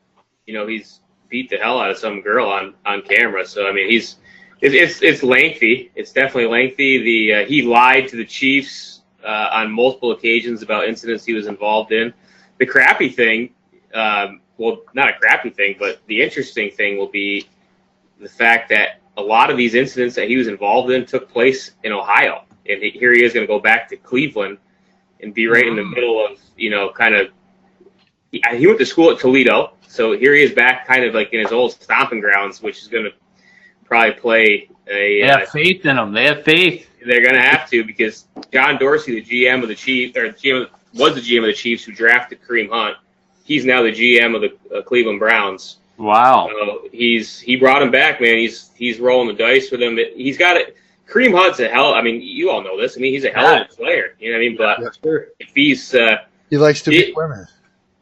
you know he's beat the hell out of some girl on on camera. So I mean, he's it's it's, it's lengthy. It's definitely lengthy. The uh, he lied to the Chiefs uh, on multiple occasions about incidents he was involved in. The crappy thing, um, well, not a crappy thing, but the interesting thing will be the fact that a lot of these incidents that he was involved in took place in Ohio, and here he is going to go back to Cleveland and be right in the middle of you know kind of he, he went to school at Toledo, so here he is back, kind of like in his old stomping grounds, which is going to probably play a. They Uh, have faith in him. They have faith. they're going to have to because John Dorsey, the GM of the Chiefs, or GM was the GM of the Chiefs who drafted Kareem Hunt. He's now the GM of the uh, Cleveland Browns. Wow. So he's he brought him back, man. He's he's rolling the dice with him. He's got it. Kareem Hunt's a hell. I mean, you all know this. I mean, he's a hell of a player. You know what I mean? But Yes, sir. if he's uh, He likes to He- beat women.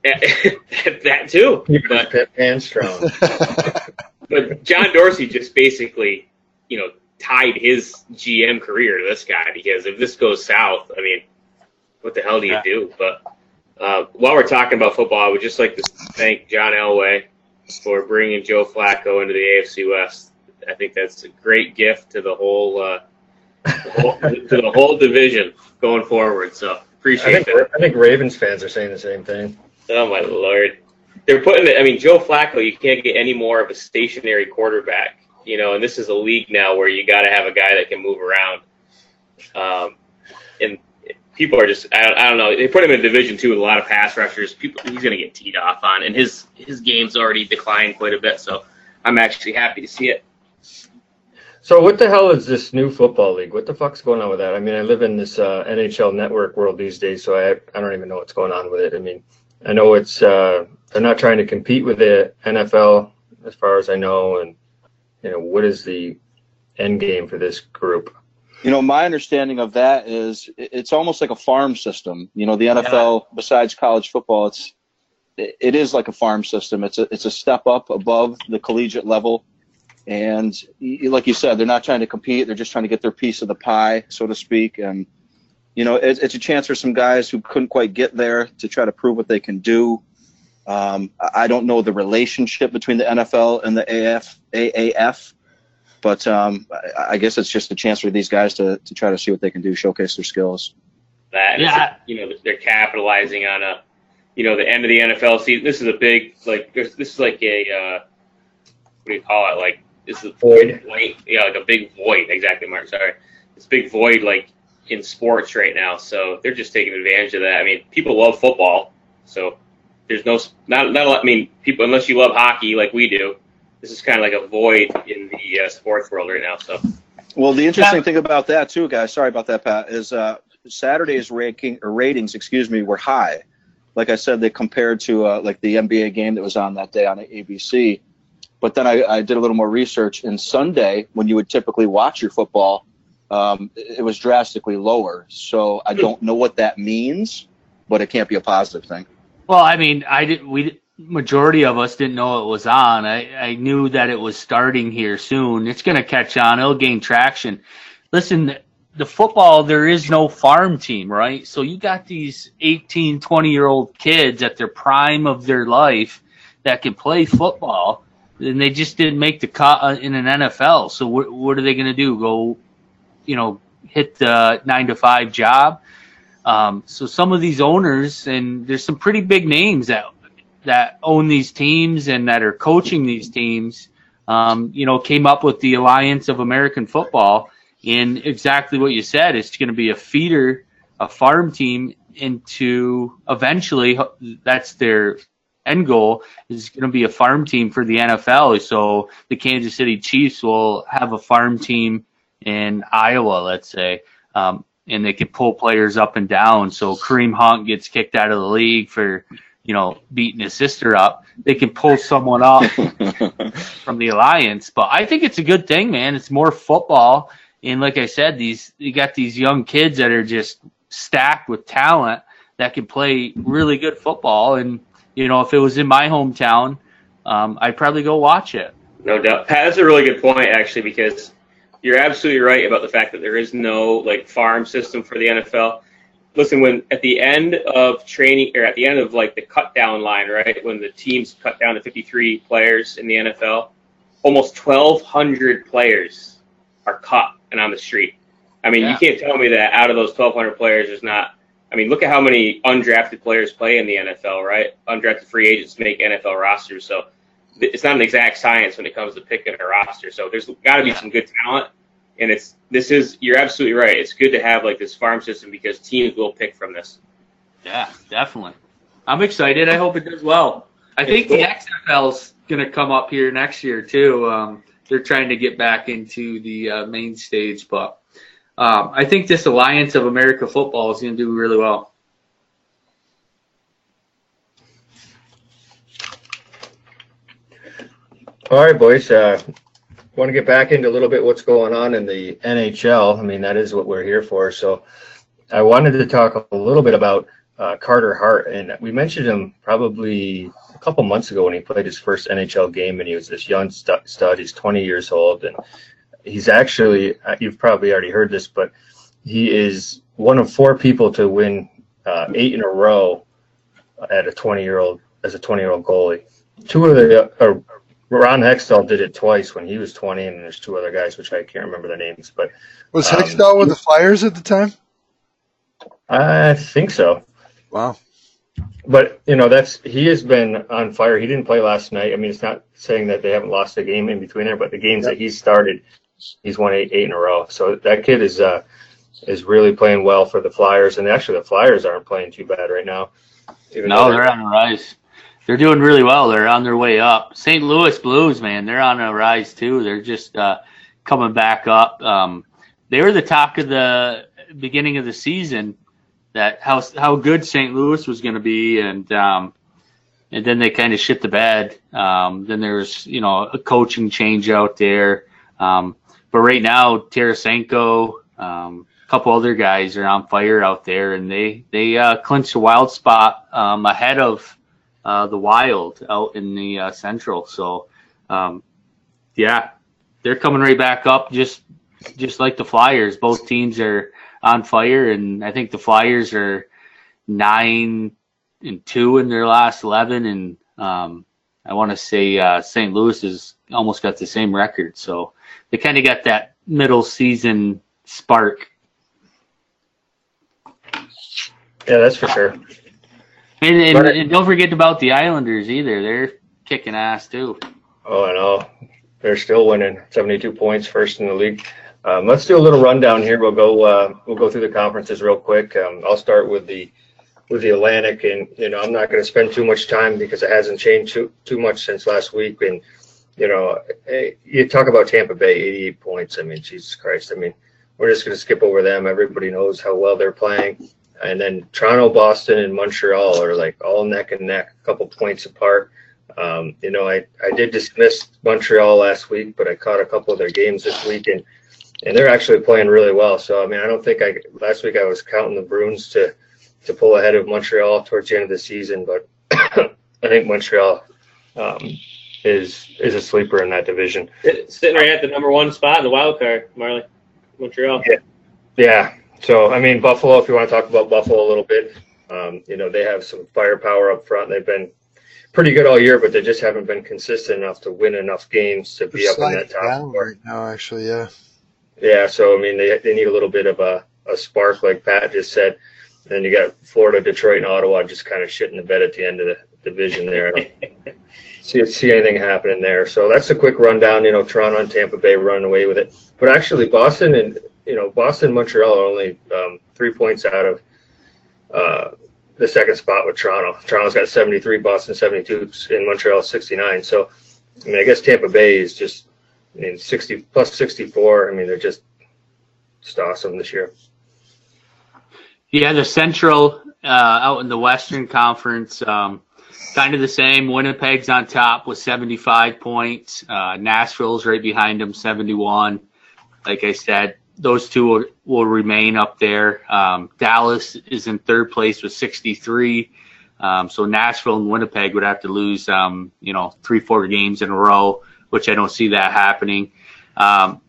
that too, but Pip and strong. but John Dorsey just basically, you know, tied his GM career to this guy because if this goes south, I mean, what the hell do you Yeah. do? But uh, while we're talking about football, I would just like to thank John Elway for bringing Joe Flacco into the AFC West. I think that's a great gift to the whole, uh, the whole to the whole division going forward. So I appreciate think, that. I think Ravens fans are saying the same thing. Oh my lord. They're putting it I mean, Joe Flacco, you can't get any more of a stationary quarterback. You know, and this is a league now where you gotta have a guy that can move around. Um and people are just I don't, I don't know. They put him in division two with a lot of pass rushers. People he's gonna get teed off on and his his game's already declined quite a bit, so I'm actually happy to see it. So what the hell is this new football league? What the fuck's going on with that? I mean, I live in this uh, NHL network world these days, so I I don't even know what's going on with it. I mean, I know it's uh, they're not trying to compete with the NFL as far as I know, and you know what is the end game for this group? You know, my understanding of that is it's almost like a farm system. You know, the NFL, besides college football, it's it it is like a farm system. It's a it's a step up above the collegiate level, and like you said, they're not trying to compete. They're just trying to get their piece of the pie, so to speak. And you know, it's, it's a chance for some guys who couldn't quite get there to try to prove what they can do. Um, I I don't know the relationship between the NFL and the AF AAF but um, I, I guess it's just a chance for these guys to, to try to see what they can do, showcase their skills. that. Yeah. you know, they're capitalizing on a, you know, the end of the NFL season. This is a big, like, this is like a, uh, what do you call it? Like, this is a Void. yeah, like a big void. Exactly, Mark. Sorry, this big void, like in sports right now. So they're just taking advantage of that. I mean, people love football, so there's no, not, not. a lot- I mean, people unless you love hockey like we do. This is kind of like a void in the uh, sports world right now. So Well, the interesting thing about that too, guys. Sorry about that, Pat. Is uh, Saturday's ranking or ratings, excuse me, were high. Like I said, they compared to uh, like the NBA game that was on that day on ABC. But then I, I did a little more research, and Sunday, when you would typically watch your football, um, it was drastically lower. So I don't know what that means, but it can't be a positive thing. Well, I mean, I did. We majority of us didn't know it was on. I, I knew that it was starting here soon. It's going to catch on. It'll gain traction. Listen, the football there is no farm team, right? So you got these 18, 20 year old kids at their prime of their life that can play football, and they just didn't make the cut uh, in an NFL. So what what are they going to do? Go, you know, hit the nine to five job? Um, so some of these owners, and there's some pretty big names that that own these teams and that are coaching these teams. Um, you know, came up with the Alliance of American Football, and exactly what you said. It's going to be a feeder, a farm team into eventually. That's their end goal is going to be a farm team for the NFL. So the Kansas City Chiefs will have a farm team in Iowa, let's say, um, and they can pull players up and down. So Kareem Hunt gets kicked out of the league for, you know, beating his sister up. They can pull someone up from the alliance. But I think it's a good thing, man. It's more football. And like I said, these you got these young kids that are just stacked with talent that can play really good football. And you know, if it was in my hometown, um, I'd probably go watch it. No doubt. Pat, that's a really good point, actually, because you're absolutely right about the fact that there is no like farm system for the NFL. Listen, when at the end of training or at the end of like the cut down line, right, when the teams cut down to 53 players in the NFL, almost 1,200 players are cut and on the street. I mean, yeah. you can't tell me that out of those 1,200 players, there's not I mean, look at how many undrafted players play in the NFL, right? Undrafted free agents make NFL rosters. So it's not an exact science when it comes to picking a roster. So there's got to be some good talent. And it's this is you're absolutely right. It's good to have like this farm system because teams will pick from this. Yeah, definitely. I'm excited. I hope it does well. I think cool. the XFL's going to come up here next year too. Um, they're trying to get back into the uh, main stage, but um, I think this Alliance of America football is going to do really well. All right, boys. Uh, want to get back into a little bit what's going on in the NHL. I mean, that is what we're here for. So, I wanted to talk a little bit about uh, Carter Hart, and we mentioned him probably a couple months ago when he played his first NHL game, and he was this young stud. He's 20 years old, and he's actually uh, you've probably already heard this, but he is one of four people to win uh, eight in a row at a 20 year old as a 20 year old goalie. Two of the uh, Ron Hextall did it twice when he was 20, and there's two other guys which I can't remember their names. But was um, Hextall with the Flyers at the time? I think so. Wow. But you know that's he has been on fire. He didn't play last night. I mean, it's not saying that they haven't lost a game in between there, but the games yep. that he started, he's won eight eight in a row. So that kid is uh, is really playing well for the Flyers, and actually the Flyers aren't playing too bad right now. no, they're, they're on the rise. They're doing really well. They're on their way up. St. Louis Blues, man, they're on a rise too. They're just uh, coming back up. Um, they were the talk of the beginning of the season that how how good St. Louis was going to be, and um, and then they kind of shit the bed. Um, then there's you know a coaching change out there. Um, but right now, Tarasenko, um, a couple other guys are on fire out there, and they they uh, clinched a wild spot um, ahead of uh, the Wild out in the uh, Central. So, um, yeah, they're coming right back up, just just like the Flyers. Both teams are on fire, and I think the Flyers are nine and two in their last eleven, and um, I want to say uh, St. Louis has almost got the same record. So they kind of got that middle season spark. Yeah, that's for sure. And, and, and, don't forget about the Islanders either. They're kicking ass too. Oh, I know. They're still winning. Seventy-two points, first in the league. Um, let's do a little rundown here. We'll go. Uh, we'll go through the conferences real quick. Um, I'll start with the with the Atlantic, and you know I'm not going to spend too much time because it hasn't changed too too much since last week. And you know, eh, you talk about Tampa Bay, 88 points. I mean, Jesus Christ. I mean, we're just going to skip over them. Everybody knows how well they're playing. And then Toronto, Boston, and Montreal are like all neck and neck, a couple points apart. Um, you know, I, I did dismiss Montreal last week, but I caught a couple of their games this week, and and they're actually playing really well. So I mean, I don't think I last week I was counting the Bruins to to pull ahead of Montreal towards the end of the season, but I think Montreal um, is is a sleeper in that division. Sitting right at the number one spot in the wild card, Marley, Montreal. Yeah, Yeah. So, I mean, Buffalo, if you want to talk about Buffalo a little bit, um, you know, they have some firepower up front. They've been pretty good all year, but they just haven't been consistent enough to win enough games to be They're up in that top down four. right now, actually. Yeah. Yeah. So, I mean, they, they need a little bit of a, a spark, like Pat just said. And you got Florida, Detroit, and Ottawa just kind of shitting the bed at the end of the division there. See, see anything happening there. So that's a quick rundown. You know, Toronto and Tampa Bay running away with it. But actually, Boston and, you know, Boston and Montreal are only um, three points out of uh, the second spot with Toronto. Toronto's got 73, Boston 72, and Montreal 69. So, I mean, I guess Tampa Bay is just, I mean, 60 plus 64. I mean, they're just, just awesome this year. Yeah, the Central uh, out in the Western Conference, um, kind of the same. Winnipeg's on top with 75 points. Uh, Nashville's right behind them, 71. Like I said, those two will, will remain up there. Um, Dallas is in third place with 63. Um, so Nashville and Winnipeg would have to lose, um, you know, three, four games in a row, which I don't see that happening. Um,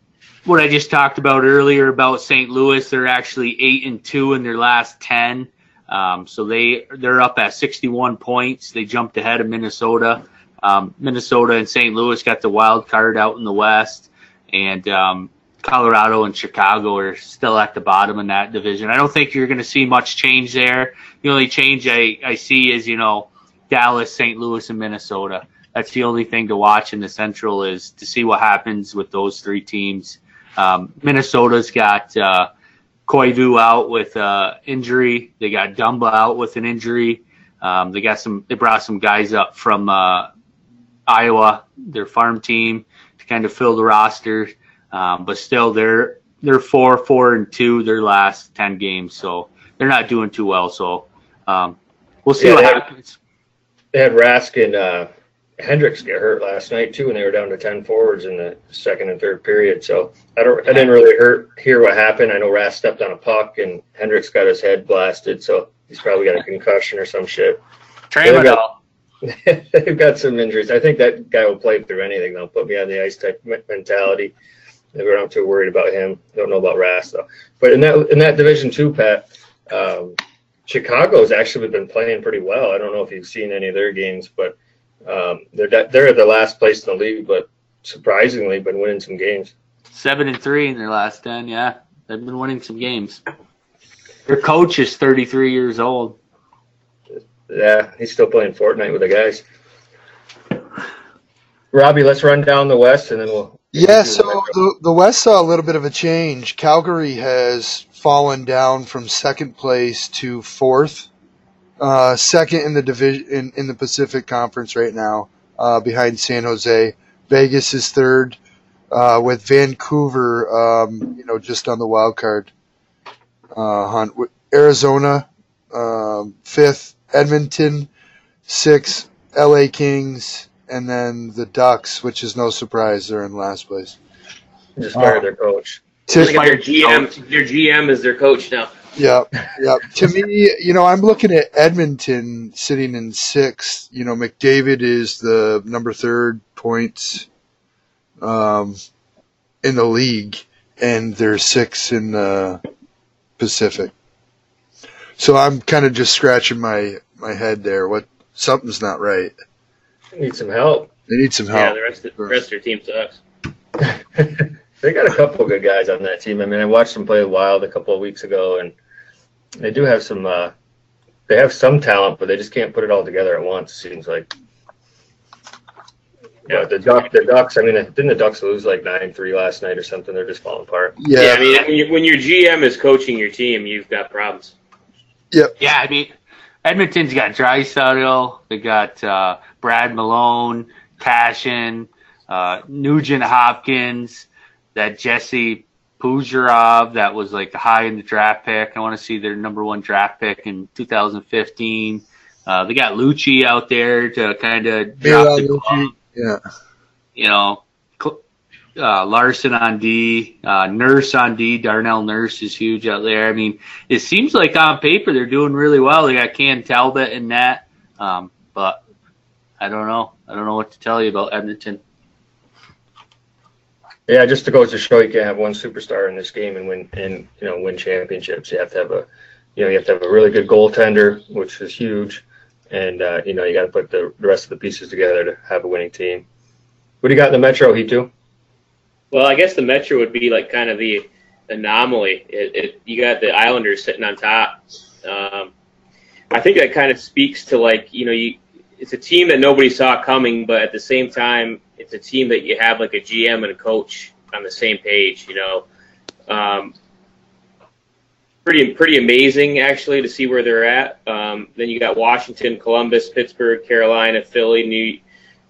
what I just talked about earlier about St. Louis, they're actually eight and two in their last ten. Um, so they they're up at 61 points. They jumped ahead of Minnesota. Um, Minnesota and St. Louis got the wild card out in the West, and um, Colorado and Chicago are still at the bottom in that division. I don't think you're going to see much change there. The only change I, I see is you know Dallas, St. Louis, and Minnesota. That's the only thing to watch in the Central is to see what happens with those three teams. Um, Minnesota's got uh, Koivu out with uh, injury. They got Dumba out with an injury. Um, they got some. They brought some guys up from uh, Iowa, their farm team, to kind of fill the roster. Um, but still, they're they're four, four, and two their last ten games, so they're not doing too well. So um, we'll see Yeah, what they- happens. They had Rask and uh, Hendricks get hurt last night too, and they were down to ten forwards in the second and third period. So I don't, I didn't really hear hear what happened. I know Rask stepped on a puck and Hendricks got his head blasted, so he's probably got a concussion or some shit. Tramadol. They've got some injuries. I think that guy will play through anything. They'll put me on the ice type me- mentality. We're not too worried about him. Don't know about Rask though. But in that in that division two, Pat, um, Chicago's actually been playing pretty well. I don't know if you've seen any of their games, but um, they're they're at the last place in the league, but surprisingly been winning some games. Seven and three in their last ten. Yeah, they've been winning some games. Their coach is 33 years old. Yeah, he's still playing Fortnite with the guys. Robbie, let's run down the West and then we'll. Yeah, so the, the West saw a little bit of a change. Calgary has fallen down from second place to fourth, uh, second in the division in, in the Pacific Conference right now, uh, behind San Jose. Vegas is third, uh, with Vancouver, um, you know, just on the wild card uh, hunt. Arizona, um, fifth. Edmonton, sixth. L.A. Kings, and then the Ducks, which is no surprise, they're in last place. Just fired their coach. They got their GM. Their GM is their coach now. Yeah, yeah. To me, you know, I'm looking at Edmonton sitting in sixth. You know, McDavid is the number third points um, in the league, and they're six in the Pacific. So I'm kind of just scratching my my head there. What something's not right. They need some help. They need some help. Yeah, the rest of the rest of their team sucks. They got a couple of good guys on that team. I mean, I watched them play Wild a couple of weeks ago, and they do have some. Uh, they have some talent, but they just can't put it all together at once. It seems like. Yeah, the Duck, the Ducks. I mean, didn't the Ducks lose like nine three last night or something? They're just falling apart. Yeah, I mean, when, you, when your GM is coaching your team, you've got problems. Yeah, yeah. I mean, Edmonton's got Draisaitl. They got uh, Brad Malone, Kassian, uh, Nugent Hopkins, that Jesse Pujarov that was like high in the draft pick. I want to see their number one draft pick in 2015. Uh, they got Lucci out there to kind of drop the club yeah. you know, uh, Larsson on D, uh, Nurse on D, Darnell Nurse is huge out there. I mean, it seems like on paper they're doing really well. They got Cam Talbot in that, um, but I don't know. I don't know what to tell you about Edmonton. Yeah, just to go to show you can't have one superstar in this game and win and you know win championships. You have to have a you know you have to have a really good goaltender, which is huge, and uh, you know you got to put the, the rest of the pieces together to have a winning team. What do you got in the Metro too? Well, I guess the Metro would be like kind of the anomaly. It, it, you got the Islanders sitting on top. Um, I think that kind of speaks to like you know you it's a team that nobody saw coming, but at the same time, it's a team that you have like a GM and a coach on the same page. You know, um, pretty pretty amazing actually to see where they're at. Um, then you got Washington, Columbus, Pittsburgh, Carolina, Philly, New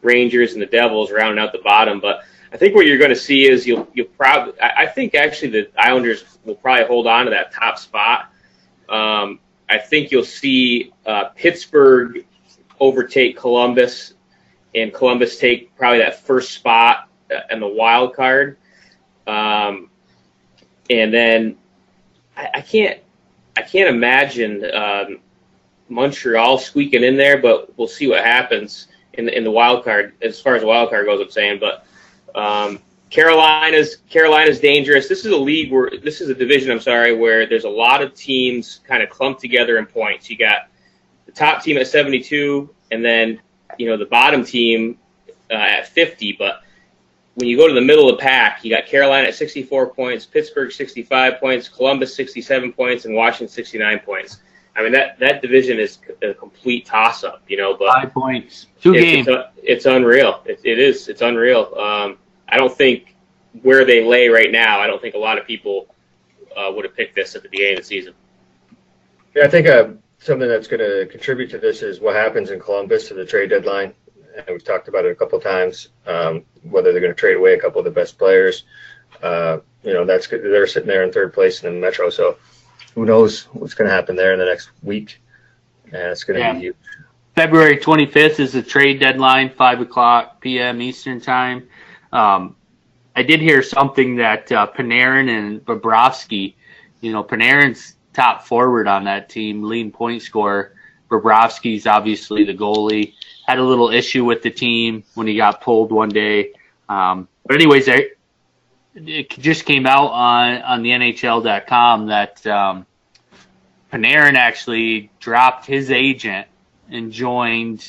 Rangers, and the Devils rounding out the bottom. But I think what you're going to see is you'll you'll probably I think actually the Islanders will probably hold on to that top spot. Um, I think you'll see uh, Pittsburgh overtake Columbus, and Columbus take probably that first spot in the wild card. Um, and then I, I, can't I can't imagine um, Montreal squeaking in there, but we'll see what happens in the, in the wild card as far as wild card goes. I'm saying, but um, Carolina's Carolina's dangerous. This is a league where this is a division. I'm sorry, where there's a lot of teams kind of clumped together in points. You got the top team at 72, and then you know the bottom team uh, at 50. But when you go to the middle of the pack, you got Carolina at 64 points, Pittsburgh 65 points, Columbus 67 points, and Washington 69 points. I mean that that division is a complete toss up, you know. But five points, two it's, games. It's, it's unreal. It, it is. It's unreal. Um, I don't think where they lay right now. I don't think a lot of people uh, would have picked this at the beginning of the season. Yeah, I think uh, something that's going to contribute to this is what happens in Columbus to the trade deadline. And we've talked about it a couple times. Um, whether they're going to trade away a couple of the best players. Uh, you know, that's they're sitting there in third place in the Metro. So who knows what's going to happen there in the next week? And it's going to yeah. be huge. February 25th is the trade deadline, 5 o'clock p.m. Eastern Time. Um, I did hear something that uh, Panarin and Bobrovsky, you know, Panarin's top forward on that team, lean point scorer. Bobrovsky's obviously the goalie. Had a little issue with the team when he got pulled one day. Um, but anyways, it just came out on on the NHL.com that um, Panarin actually dropped his agent and joined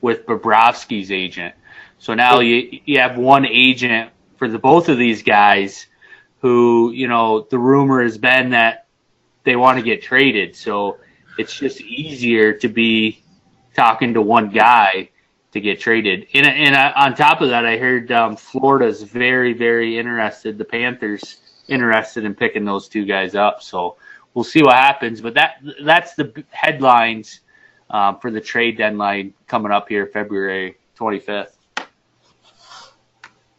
with Bobrovsky's agent. So now you you have one agent for the both of these guys who, you know, the rumor has been that they want to get traded. So it's just easier to be talking to one guy to get traded. And, and on top of that, I heard um, Florida's very, very interested. The Panthers interested in picking those two guys up. So we'll see what happens. But that that's the headlines um, for the trade deadline coming up here, February 25th.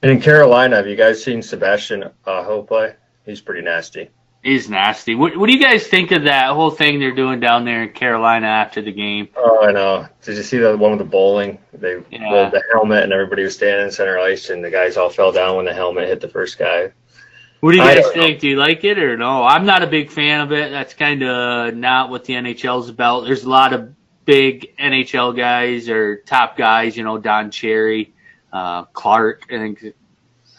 And in Carolina, have you guys seen Sebastian Aho play? He's pretty nasty. He's nasty. What, what do you guys think of that whole thing they're doing down there in Carolina after the game? Oh, I know. Did you see the one with the bowling? They yeah. rolled the helmet and everybody was standing in center ice, and the guys all fell down when the helmet hit the first guy. What do you guys think? Know. Do you like it or no? I'm not a big fan of it. That's kind of not what the NHL's about. There's a lot of big NHL guys or top guys, you know, Don Cherry, uh, Clark, I think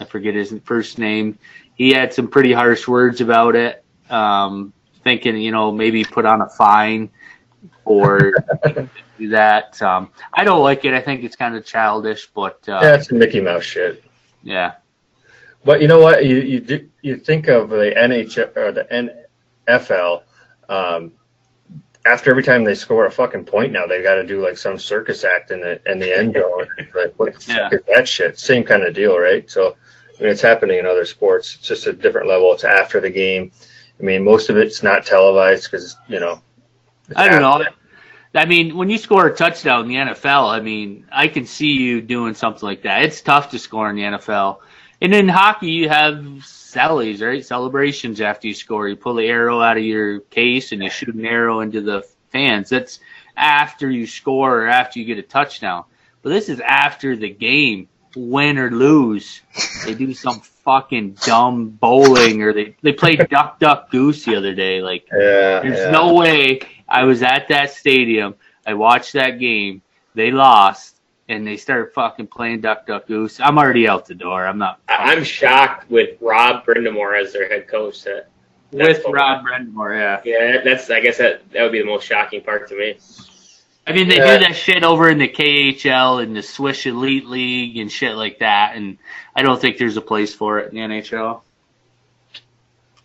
I forget his first name he had some pretty harsh words about it, um, thinking you know maybe put on a fine or do that. Um, I don't like it. I think it's kind of childish, but uh, yeah, it's Mickey Mouse shit. Yeah, but you know what? You you do, you think of the NHL or the NFL. Um, after every time they score a fucking point now, they've got to do like some circus act in the in the end zone. like what the yeah. fuck is that shit? Same kind of deal, right? So I mean, it's happening in other sports. It's just a different level. It's after the game. I mean, most of it's not televised because you know. I don't know. I mean, when you score a touchdown in the NFL, I mean, I can see you doing something like that. It's tough to score in the NFL. And in hockey, you have sallies, right? Celebrations after you score. You pull the arrow out of your case and you shoot an arrow into the fans. That's after you score or after you get a touchdown. But this is after the game win or lose, they do some fucking dumb bowling or they they played duck duck goose the other day. Like, yeah, there's yeah. no way I was at that stadium. I watched that game. They lost, and they started fucking playing duck duck goose, I'm already out the door. I'm not I- I'm shocked with Rob Brind'Amour as their head coach. That with that's- Rob Brind'Amour. Yeah, Yeah, that's. I guess that that would be the most shocking part to me. I mean they Yeah. do that shit over in the KHL and the Swiss Elite League and shit like that, and I don't think there's a place for it in the NHL.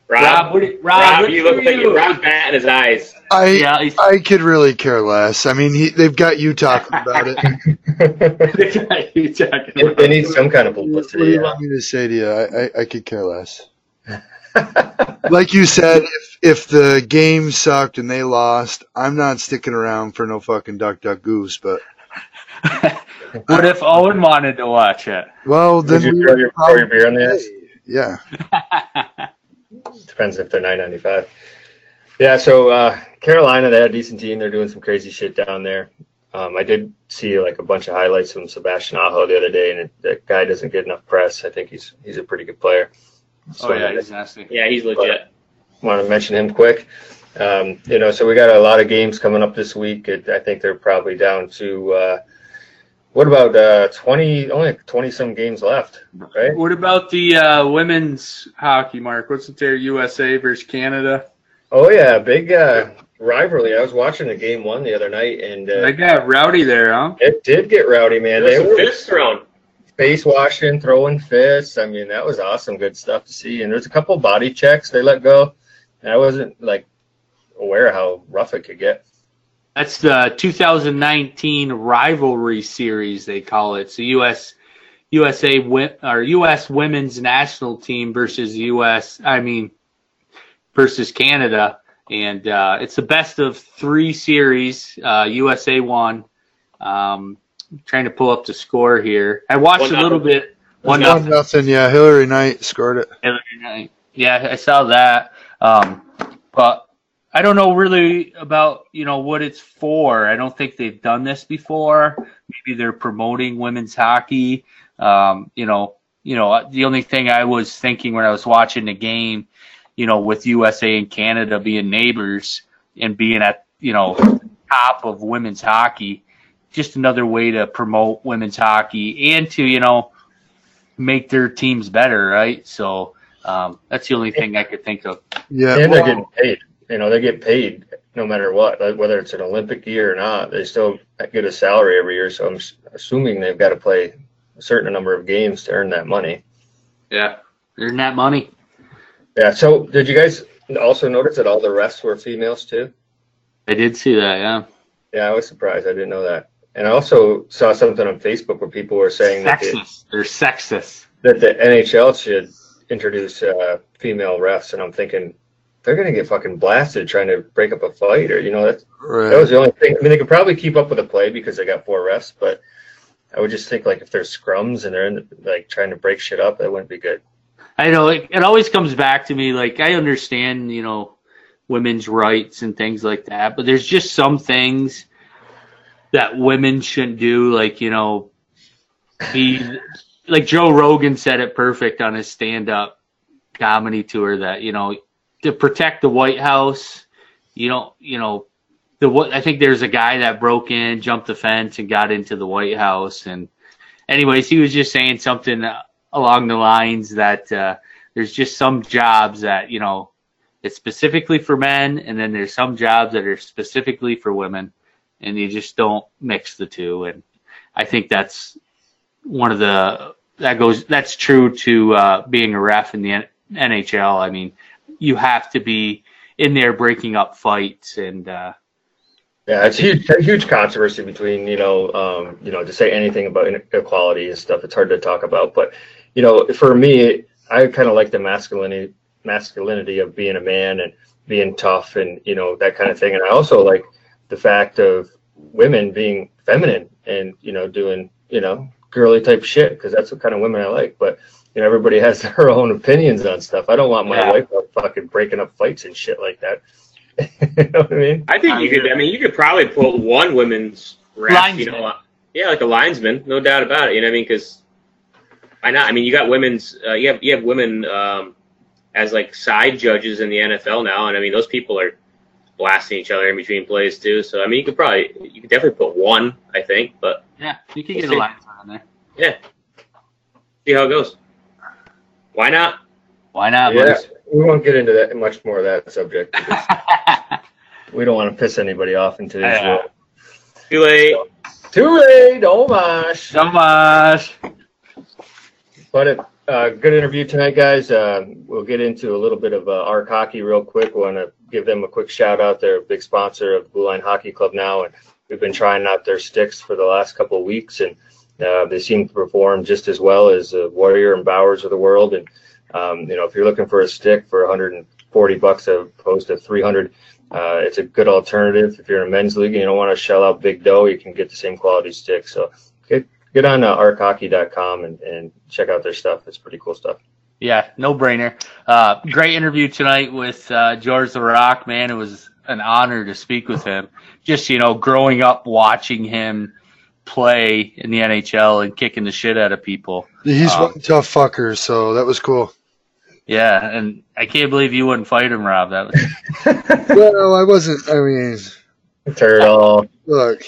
Rob, Rob, what do- Rob, Rob, what you do look like you- Rob's batting his eyes. I Yeah, I could really care less. I mean, he, they've got you talking about it. the guy They- they need some kind of What do you want me to say to you? I, I, I could care less. Like you said, if if the game sucked and they lost, I'm not sticking around for no fucking duck duck goose. But what if Owen wanted to watch it? well, then Would you we throw your, throw your beer on the ice? Yeah, Depends if they're nine ninety five. Yeah, so uh, Carolina, they had a decent team. They're doing some crazy shit down there. Um, I did see like a bunch of highlights from Sebastian Aho the other day, and it, that guy doesn't get enough press. I think he's he's a pretty good player. Oh yeah, he's nasty. Yeah, he's legit. want to mention him quick. Um, you know, so we got a lot of games coming up this week. It, I think they're probably down to uh, what about uh, twenty? Only twenty some games left, right? What about the uh, women's hockey, Mark? What's it there? USA versus Canada. Oh yeah, big uh, rivalry. I was watching the game one the other night, and uh, They got rowdy there, huh? it did get rowdy, man. There's They some were fists thrown. Face washing, throwing fists. I mean, that was awesome, good stuff to see. And there's a couple body checks they let go, and I wasn't like aware how rough it could get. That's the 2019 rivalry series they call it. So US USA or US women's national team versus US I mean versus Canada and uh, it's the best of 3 series. Uh, USA won. Um trying to pull up the score here. I watched One a little nothing. bit one one nothing. nothing. Yeah, Hilary Knight scored it. Hilary Knight. Yeah, I saw that. Um, but I don't know really about you know what it's for. I don't think they've done this before. Maybe they're promoting women's hockey. Um, you know, you know the only thing I was thinking when I was watching the game, you know, with USA and Canada being neighbors and being at you know top of women's hockey, just another way to promote women's hockey and to you know make their teams better, right? So um, that's the only thing I could think of. Yeah, and they're getting paid. You know, they get paid no matter what, like whether it's an Olympic year or not. They still get a salary every year. So I'm assuming they've got to play a certain number of games to earn that money. Yeah, earn that money. Yeah. So did you guys also notice that all the refs were females too? I did see that. Yeah, Yeah, I was surprised. I didn't know that. And I also saw something on Facebook where people were saying that the, sexist. They're sexist. that the NHL should introduce uh, female refs, and I'm thinking they're gonna get fucking blasted trying to break up a fight, or you know that's That was the only thing. I mean, they could probably keep up with the play because they got four refs, but I would just think like if there's scrums and they're in, like trying to break shit up, that wouldn't be good. I know it, it always comes back to me. Like I understand, you know, women's rights and things like that, but there's just some things that women shouldn't do. Like you know, be like Joe Rogan said it perfect on his stand-up comedy tour that you know to protect the White House, you don't, you know, the what I think there's a guy that broke in, jumped the fence, and got into the White House. And anyways, he was just saying something along the lines that uh, there's just some jobs that you know it's specifically for men, and then there's some jobs that are specifically for women, and you just don't mix the two. And I think that's one of the that goes that's true to uh, being a ref in the NHL. I mean, you have to be in there breaking up fights and uh, Yeah, it's huge, huge controversy between you know, um, you know, to say anything about inequality and stuff. It's hard to talk about, but you know, for me, I kind of like the masculinity masculinity of being a man and being tough and you know that kind of thing. And I also like the fact of women being feminine and you know doing you know girly type shit because that's what kind of women I like. But you know, everybody has their own opinions on stuff. I don't want my Yeah. wife fucking breaking up fights and shit like that. you know what I mean? I think you could. I mean, you could probably put one women's ref. You know, uh, yeah, like a linesman, no doubt about it. You know what I mean? Because why not? I mean, you got women's. Uh, you have you have women um, as like side judges in the NFL now, and I mean, those people are blasting each other in between plays too. So I mean, you could probably you could definitely put one, I think, but Yeah, you can We'll get see. a line on there. yeah, see how it goes. Why not? Why not? Yeah, boys? we won't get into that much more of that subject. we don't want to piss anybody off in today's Yeah. world. Too late. Too late, oh my. so much. But a uh, good interview tonight, guys. Uh, we'll get into a little bit of uh, Arc Hockey real quick. Want to give them a quick shout out. They're a big sponsor of Blue Line Hockey Club now, and we've been trying out their sticks for the last couple of weeks, and uh, they seem to perform just as well as uh, Warrior and Bauers of the world. And um, you know, if you're looking for a stick for 140 bucks opposed to 300, uh, it's a good alternative. If you're in a men's league and you don't want to shell out big dough, you can get the same quality stick. So get get on uh, archockey.com and, and check out their stuff. It's pretty cool stuff. Yeah, no brainer. Uh, great interview tonight with uh, George the Rock, man. It was an honor to speak with him. Just, you know, growing up watching him play in the NHL and kicking the shit out of people. He's Um, one tough fucker, so that was cool. Yeah, and I can't believe you wouldn't fight him, Rob. That was well, I wasn't. I mean, Turtle. look,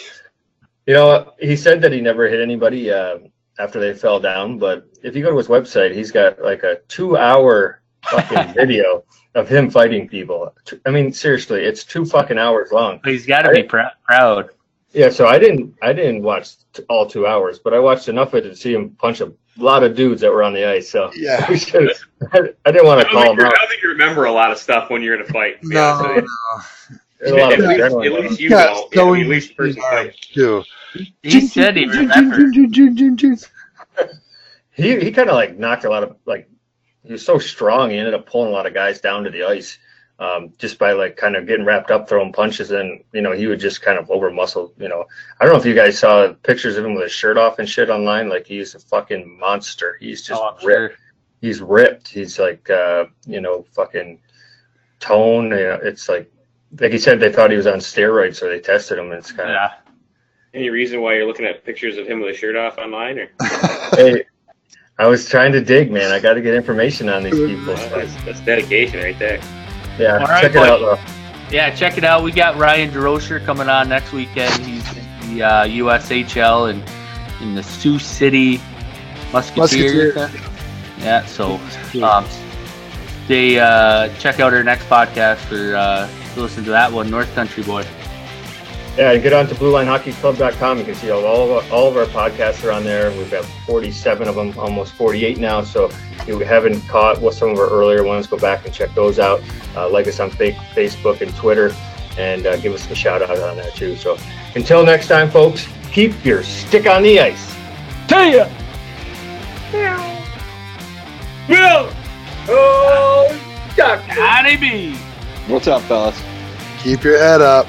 You know, he said that he never hit anybody uh, after they fell down, but if you go to his website, he's got like a two hour fucking video of him fighting people. I mean, seriously, it's two fucking hours long. he's got to be pr- proud. Yeah, so I didn't I didn't watch t- all two hours, but I watched enough of it to see him punch a lot of dudes that were on the ice. So yeah, I, I didn't want to call him out. I don't think you remember a lot of stuff when you're in a fight. No, no. A lot of At least, at least you Yeah, don't. so I at least person fighting. too. He said he remembered. he he kind of like knocked a lot of like he was so strong he ended up pulling a lot of guys down to the ice um, just by like kind of getting wrapped up throwing punches and you know he would just kind of over muscle you know i don't know if you guys saw pictures of him with his shirt off and shit online like he's a fucking monster he's just Oh, ripped sure. he's ripped he's like uh you know fucking tone you know, it's like like he said they thought he was on steroids so they tested him and it's kind of Yeah. Any reason why you're looking at pictures of him with a shirt off online? Or hey i was trying to dig man i got to get information on these people that's, that's dedication right there. yeah All right, check it buddy. out though Yeah, check it out. We got Ryan DeRocher coming on next weekend. He's in the uh, USHL and in the Sioux City Musketeers. Yeah, so um, they uh, check out our next podcast for uh, to listen to that one, North Country Boy. Yeah, and get on to BlueLineHockeyClub.com. You can see all, all, of our, all of our podcasts are on there. We've got 47 of them, almost 48 now. So if you haven't caught what some of our earlier ones, go back and check those out. Uh, like us on fa- Facebook and Twitter, and uh, give us a shout out on there too. So until next time, folks, keep your stick on the ice. See ya! Will! Oh, Doctor! Johnny B. What's up, fellas? Keep your head up.